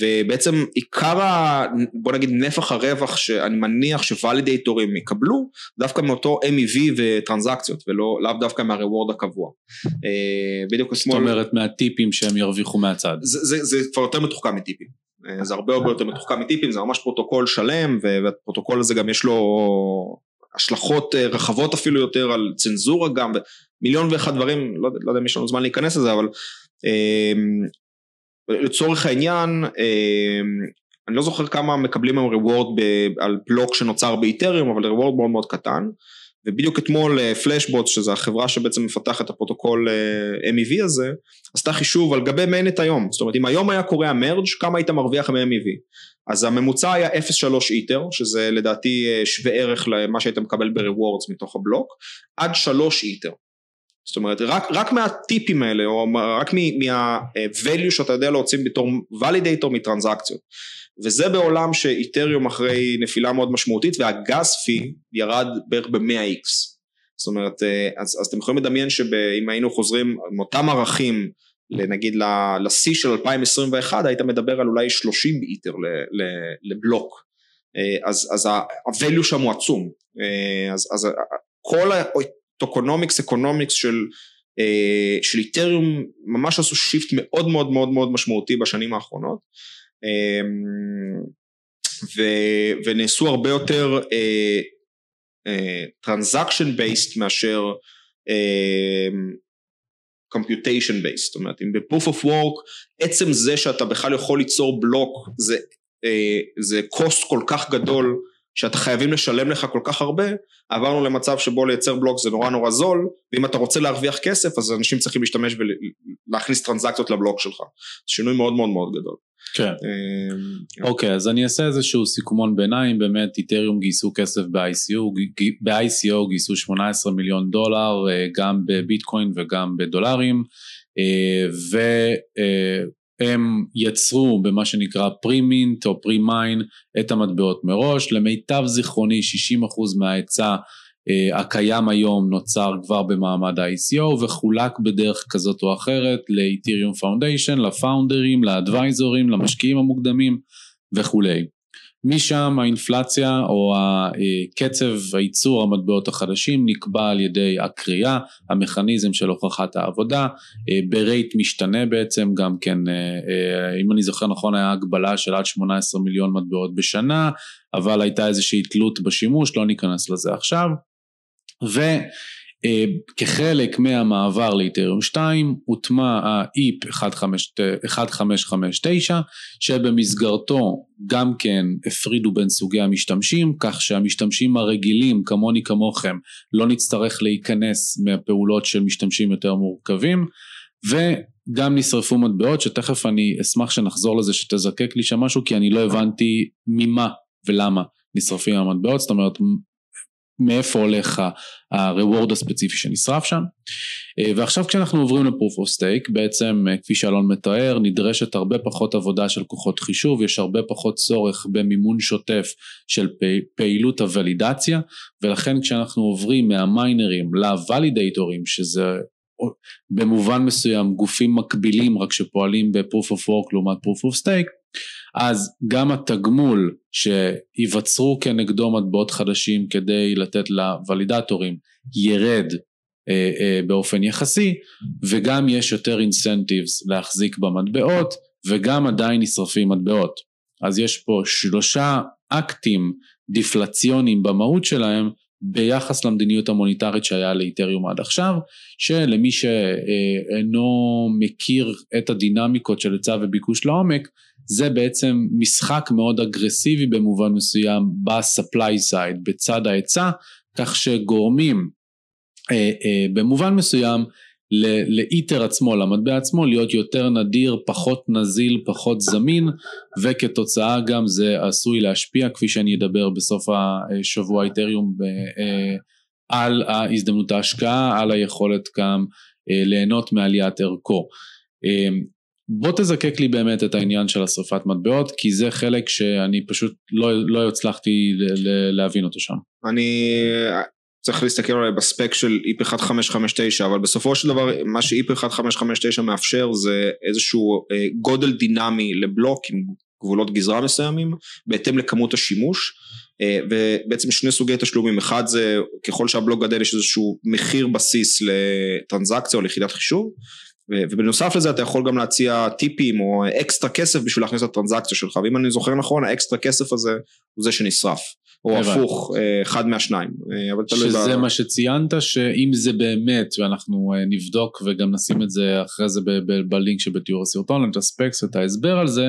ובעצם עיקר ה... בוא נגיד נפח הרווח שאני מניח שוואלידייטורים יקבלו דווקא מאותו MEV וטרנזקציות ולא לאו דווקא מה reward הקבוע. אה, בדיוק אתמול... זאת אומרת מהטיפים שהם ירוויחו מהצד. זה, זה, זה כבר יותר מתוחכם מטיפים. אה, זה הרבה הרבה יותר מתוחכם מטיפים זה ממש פרוטוקול שלם והפרוטוקול הזה גם יש לו השלכות אה, רחבות אפילו יותר על צנזורה גם ומיליון ואחד דברים לא, לא יודע אם יש לנו זמן להיכנס לזה אבל לצורך העניין אני לא זוכר כמה מקבלים היום reward על בלוק שנוצר באיתריום אבל reward מאוד מאוד קטן ובדיוק אתמול Flashbots שזה החברה שבעצם מפתחת את הפרוטוקול אה, MEV הזה עשתה חישוב על גבי mainnet היום. זאת אומרת אם היום היה קורה ה merge כמה היית מרוויח מ-MEV אז הממוצע היה 0.3 איתר שזה לדעתי אה, שווה ערך למה שהיית מקבל בריוורדס מתוך הבלוק עד 3 איתר זאת אומרת רק, רק מהטיפים האלה או רק מה-value שאתה יודע להוציא בתור ולידייטור מטרנזקציות. וזה בעולם שאיתריום אחרי נפילה מאוד משמעותית והגז פי ירד בערך ב-100x זאת אומרת אה, אז, אז אתם יכולים לדמיין שאם היינו חוזרים עם אותם ערכים נגיד לשיא של 2021 היית מדבר על אולי 30 איתר לבלוק. אה, אז, אז ה-value שם הוא עצום. אה, אז, אז כל ה tokenomics economics של של איתריום ממש עשו shift מאוד מאוד מאוד מאוד משמעותי בשנים האחרונות. אמ, ו, ונעשו הרבה יותר transaction uh, based uh, מאשר קומפיוטיישן uh, בייסט, זאת אומרת אם ב-proof of work עצם זה שאתה בכלל יכול ליצור בלוק זה, קוסט כל כך גדול שאתה חייבים לשלם לך כל כך הרבה, עברנו למצב שבו לייצר בלוק זה נורא נורא זול, ואם אתה רוצה להרוויח כסף אז אנשים צריכים להשתמש ולהכניס טרנזקציות לבלוק שלך. שינוי מאוד מאוד מאוד גדול. כן. אמ, אוקיי, אז אני אעשה איזשהו סיכומון ביניים, באמת איתריום גייסו כסף ב-ICO, ב-ICO גייסו 18 מיליון דולר, אה, גם בביטקוין וגם בדולרים, והם יצרו במה שנקרא pre-mint או pre-mine את המטבעות מראש, למיטב זיכרוני 60% מההיצע אה, הקיים היום נוצר כבר במעמד ה-ICO וחולק בדרך כזאת או אחרת לאתיריום foundation, לפאונדרים, לאדוויזורים, למשקיעים המוקדמים וכולי. משם האינפלציה או קצב הייצור המטבעות החדשים נקבע על ידי הקריאה, המכניזם של הוכחת העבודה, אה, ברייט משתנה בעצם גם כן, אה, אם אני זוכר נכון היה הגבלה של עד 18 מיליון מטבעות בשנה, אבל הייתה איזושהי תלות בשימוש, לא ניכנס לזה עכשיו. וכחלק מהמעבר לאיתריום 2 הוטמע ה-EIP 1559 שבמסגרתו גם כן הפרידו בין סוגי המשתמשים כך שהמשתמשים הרגילים כמוני כמוכם לא נצטרך להיכנס מהפעולות של משתמשים יותר מורכבים וגם נשרפו מטבעות שתכף אני אשמח שנחזור לזה שתזקק לי שם משהו כי אני לא הבנתי ממה ולמה נשרפים המטבעות זאת אומרת מאיפה הולך ה-reward הספציפי שנשרף שם. אה, ועכשיו כשאנחנו עוברים ל-proof of stake בעצם אה, כפי שאלון מתאר נדרשת הרבה פחות עבודה של כוחות חישוב, יש הרבה פחות צורך במימון שוטף של פעילות הוולידציה ולכן כשאנחנו עוברים מהמיינרים לוולידייטורים שזה במובן מסוים גופים מקבילים רק שפועלים ב-proof of work לעומת proof of stake אז גם התגמול שיווצרו כנגדו מטבעות חדשים כדי לתת לוולידטורים ירד אה, אה, באופן יחסי וגם יש יותר אינסנטיבס להחזיק במטבעות וגם עדיין נשרפים מטבעות. אז יש פה שלושה אקטים דיפלציוניים במהות שלהם ביחס למדיניות המוניטרית שהיה לאיתריום עד עכשיו, שלמי שאינו מכיר את הדינמיקות של היצע וביקוש לעומק, זה בעצם משחק מאוד אגרסיבי במובן מסוים ב-supply side, בצד ההיצע, כך שגורמים אה, אה, במובן מסוים לאיטר עצמו, למטבע עצמו, להיות יותר נדיר, פחות נזיל, פחות זמין, וכתוצאה גם זה עשוי להשפיע, כפי שאני אדבר בסוף השבוע איתריום, אה, על ההזדמנות ההשקעה, על היכולת גם אה, ליהנות מעליית ערכו. בוא תזקק לי באמת את העניין של השרפת מטבעות, כי זה חלק שאני פשוט לא, לא הצלחתי להבין אותו שם. אני צריך להסתכל אולי ב spec של EIP 1559 אבל בסופו של דבר מה שאיפ 1559 מאפשר זה איזשהו אה, גודל דינמי לבלוק עם גבולות גזרה מסוימים בהתאם לכמות השימוש אה, ובעצם שני סוגי תשלומים אחד זה ככל שהבלוק גדל יש איזשהו מחיר בסיס לטרנזקציה או ליחידת חישוב ובנוסף לזה אתה יכול גם להציע טיפים או אקסטרה כסף בשביל להכניס לטרנזקציה שלך ואם אני זוכר נכון האקסטרה כסף הזה הוא זה שנשרף או הפוך, אה, אחד מהשניים, אה, אבל תלוי שזה מה שציינת, שאם זה באמת, ואנחנו אה, נבדוק וגם נשים את זה אחרי זה בלינק שבתיאור הסרטון, את הספקס ואת ההסבר על זה,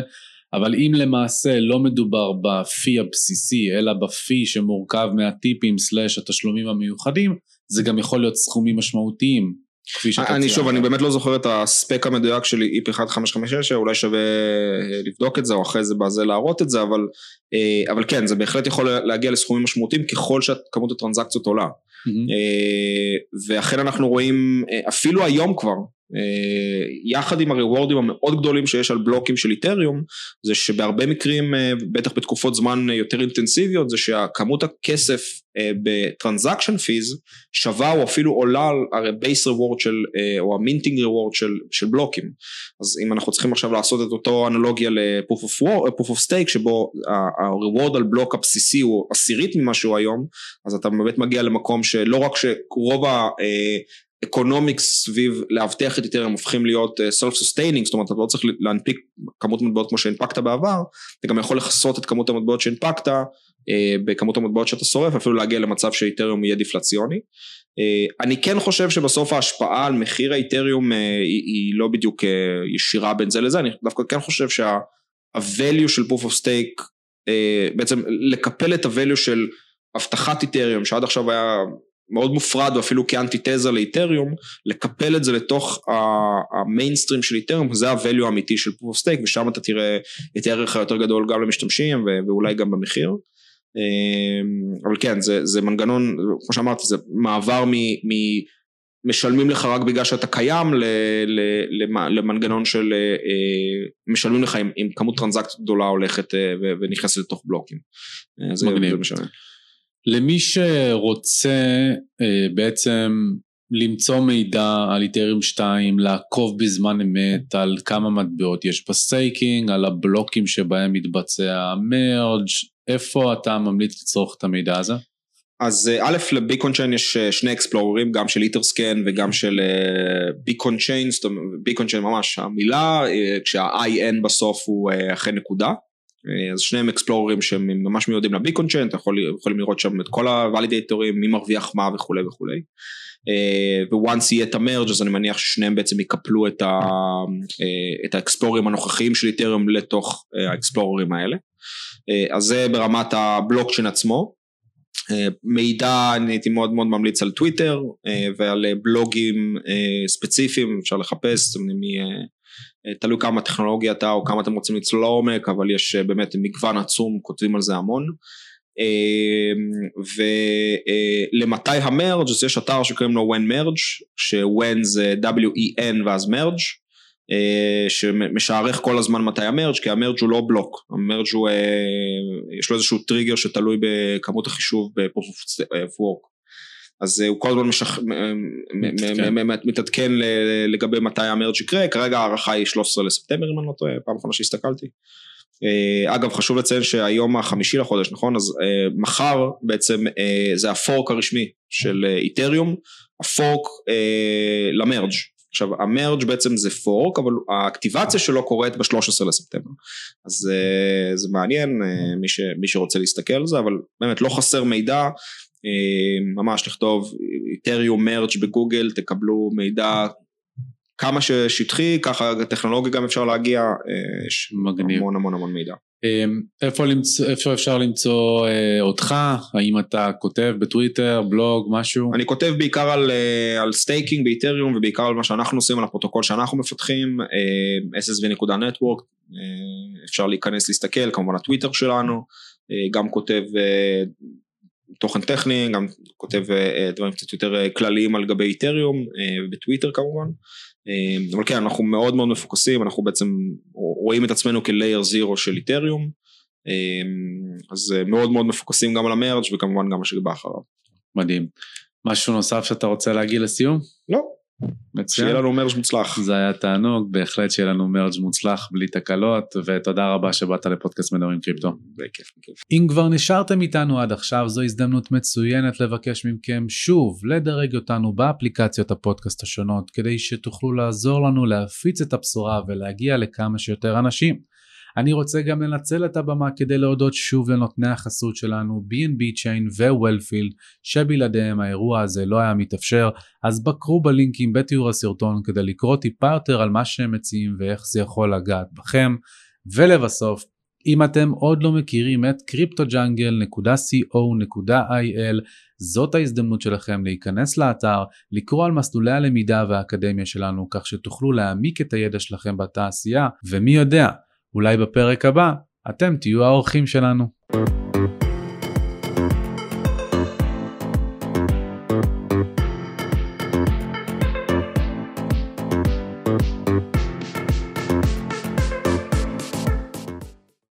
אבל אם למעשה לא מדובר בפי הבסיסי, אלא בפי שמורכב מהטיפים סלאש התשלומים המיוחדים, זה גם יכול להיות סכומים משמעותיים כפי שאתה אני שוב, אני באמת לא זוכר את הספק המדויק שלי איפ 1556, אולי שווה אה, לבדוק את זה או אחרי זה בזה להראות את זה, אבל, אה, אבל כן, זה בהחלט יכול להגיע לסכומים משמעותיים ככל שכמות הטרנזקציות עולה. Mm-hmm. ואכן אנחנו רואים, אפילו היום כבר, יחד עם ה rewardים המאוד גדולים שיש על בלוקים של איתריום זה שבהרבה מקרים אה, בטח בתקופות זמן יותר אינטנסיביות זה שהכמות הכסף אה, ב transaction fees שווה או אפילו עולה על base reward של או ה minting reward של, של בלוקים. אז אם אנחנו צריכים עכשיו לעשות את אותו אנלוגיה ל proof of stake שבו ה reward על בלוק הבסיסי הוא עשירית ממה שהוא היום אז אתה באמת מגיע למקום שלא רק שרוב ה... economics סביב לאבטח את איתריום הופכים להיות self uh, sustaining זאת אומרת אתה לא צריך להנפיק כמות מטבעות כמו שהנפקת בעבר אתה גם יכול לכסות את כמות המטבעות שהנפקת uh, בכמות המטבעות שאתה שורף אפילו להגיע למצב שאיתריום יהיה דיפלציוני. uh, אני כן חושב שבסוף ההשפעה על מחיר האיתריום uh, היא, היא לא בדיוק ישירה בין זה לזה. אני דווקא כן חושב שה-value של proof of stake בעצם לקפל את ה-value של אבטחת איתריום שעד עכשיו היה מאוד מופרד ואפילו כאנטיתזה לאיתריום, לקפל את זה לתוך המיינסטרים של איתריום, זה ה-value האמיתי של proof of stake ושם אתה תראה את הערך היותר גדול גם למשתמשים ואולי גם במחיר. אמ, אבל כן זה, זה מנגנון כמו שאמרתי זה מעבר מ, מ משלמים לך רק בגלל שאתה קיים ל, ל, למנגנון של אה, משלמים לך אם, אם כמות טרנזקציות גדולה הולכת אה, ונכנסת לתוך בלוקים. אה, זה, מגניב. זה משנה. למי שרוצה אה, בעצם למצוא מידע על איתריום 2, לעקוב בזמן אמת על כמה מטבעות יש ב staking, על הבלוקים שבהם מתבצע ה merge, איפה אתה ממליץ לצרוך את המידע הזה? אז אה, א' לביקון צ'יין יש אה, שני אקספלוררים גם של איטרסקן וגם של ביקון צ'יין, ביקון צ'יין ממש המילה כשה-IN בסוף הוא אחרי נקודה אז שניהם אקספלוררים שהם ממש מיועדים לביקון צ'יין, אתם יכול, יכולים לראות שם את כל הוולידטורים, מי מרוויח מה וכולי וכולי. וואנס יהיה את המרג' אז אני מניח ששניהם בעצם יקפלו את, ה, אה, את האקספלוררים הנוכחיים של איתריום לתוך אה, האקספלוררים האלה. אז זה ברמת הבלוקצ'יין עצמו. מידע אני הייתי מאוד מאוד ממליץ על טוויטר ועל בלוגים ספציפיים אפשר לחפש אה, תלוי כמה טכנולוגיה אתה או כמה אתם רוצים לצלול לעומק אבל יש אה, באמת מגוון עצום כותבים על זה המון. ולמתי אה, המרג' אז יש אתר שקוראים לו when merge ש-when זה w-e-n ואז merge שמשערך כל הזמן מתי המרג' כי המרג' הוא לא בלוק. המרג' הוא יש לו איזשהו טריגר שתלוי בכמות החישוב ב-proof of work אז הוא כל הזמן משח... כן. מתעדכן. לגבי מתי המרג' יקרה, כרגע ההערכה היא 13 לספטמבר אם אני לא טועה, פעם אחרונה שהסתכלתי. אה, אגב חשוב לציין שהיום החמישי לחודש נכון? אז אה, מחר בעצם אה, זה הפורק הרשמי של איתריום. הפורק למרג' עכשיו המרג' בעצם זה פורק אבל האקטיבציה שלו קורית ב-13 לספטמבר. אז זה מעניין מי, ש, מי שרוצה להסתכל על זה אבל באמת לא חסר מידע. אה, ממש לכתוב איתריום מרג' בגוגל תקבלו מידע כמה ששטחי ככה הטכנולוגיה גם אפשר להגיע אה, יש מגניב. המון המון המון מידע. אה, איפה, למצוא, איפה אפשר למצוא אה, אותך? האם אתה כותב בטוויטר, בלוג, משהו? אני כותב בעיקר על, אה, על staking באיתריום ובעיקר על מה שאנחנו עושים, על הפרוטוקול שאנחנו מפתחים, אה, ssv.network, אה, אפשר להיכנס להסתכל, כמובן הטוויטר שלנו, אה, גם כותב אה, תוכן טכני, גם כותב אה, דברים קצת יותר אה, כלליים על גבי איתריום, אה, בטוויטר כמובן, אבל כן, אנחנו מאוד מאוד מפוקסים, אנחנו בעצם רואים את עצמנו כ layer zero של איתריום, אז מאוד מאוד מפוקסים גם על המרג' וכמובן גם מה שבא אחריו. מדהים. משהו נוסף שאתה רוצה להגיד לסיום? לא. מצוין. שיהיה לנו מרג' מוצלח. זה היה תענוג, בהחלט שיהיה לנו מרג' מוצלח בלי תקלות, ותודה רבה שבאת לפודקאסט מדברים קריפטו. בכיף, בכיף. אם כבר נשארתם איתנו עד עכשיו, זו הזדמנות מצוינת לבקש מכם שוב לדרג אותנו באפליקציות הפודקאסט השונות, כדי שתוכלו לעזור לנו להפיץ את הבשורה ולהגיע לכמה שיותר אנשים. אני רוצה גם לנצל את הבמה כדי להודות שוב לנותני החסות שלנו B&B Chain ו-Wellfield שבלעדיהם האירוע הזה לא היה מתאפשר. אז בקרו בלינקים בתיאור הסרטון כדי לקרוא טיפה יותר על מה שהם מציעים ואיך זה יכול לגעת בכם. ולבסוף אם אתם עוד לא מכירים את cryptojungle.co.il זאת ההזדמנות שלכם להיכנס לאתר, לקרוא על מסלולי הלמידה והאקדמיה שלנו כך שתוכלו להעמיק את הידע שלכם בתעשייה ומי יודע אולי בפרק הבא אתם תהיו האורחים שלנו.